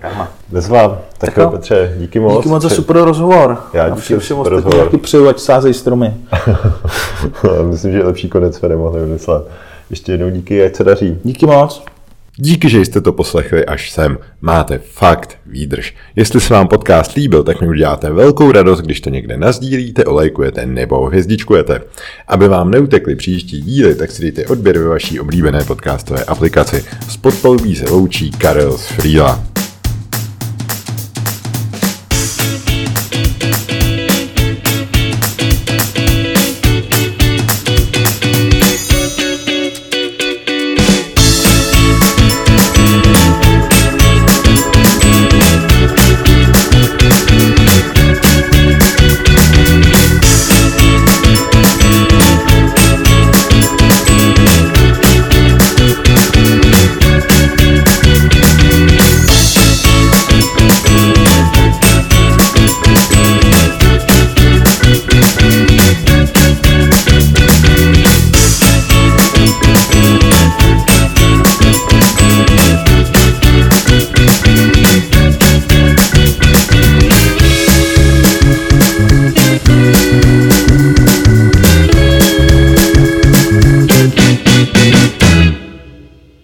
S2: Karma.
S1: Bez vám. Tak, tak Petře, díky moc.
S2: Díky moc za super rozhovor.
S1: Já díky všem.
S2: Taky přeju, ať sázejí stromy.
S1: Myslím, že lepší konec jsme nemohli vymyslet. Ještě jednou díky, ať se daří.
S2: Díky moc.
S1: Díky, že jste to poslechli až sem. Máte fakt výdrž. Jestli se vám podcast líbil, tak mi uděláte velkou radost, když to někde nazdílíte, olejkujete nebo hvězdičkujete. Aby vám neutekly příští díly, tak si dejte odběr ve vaší oblíbené podcastové aplikaci. S podpolubí se loučí Karel z Frýla.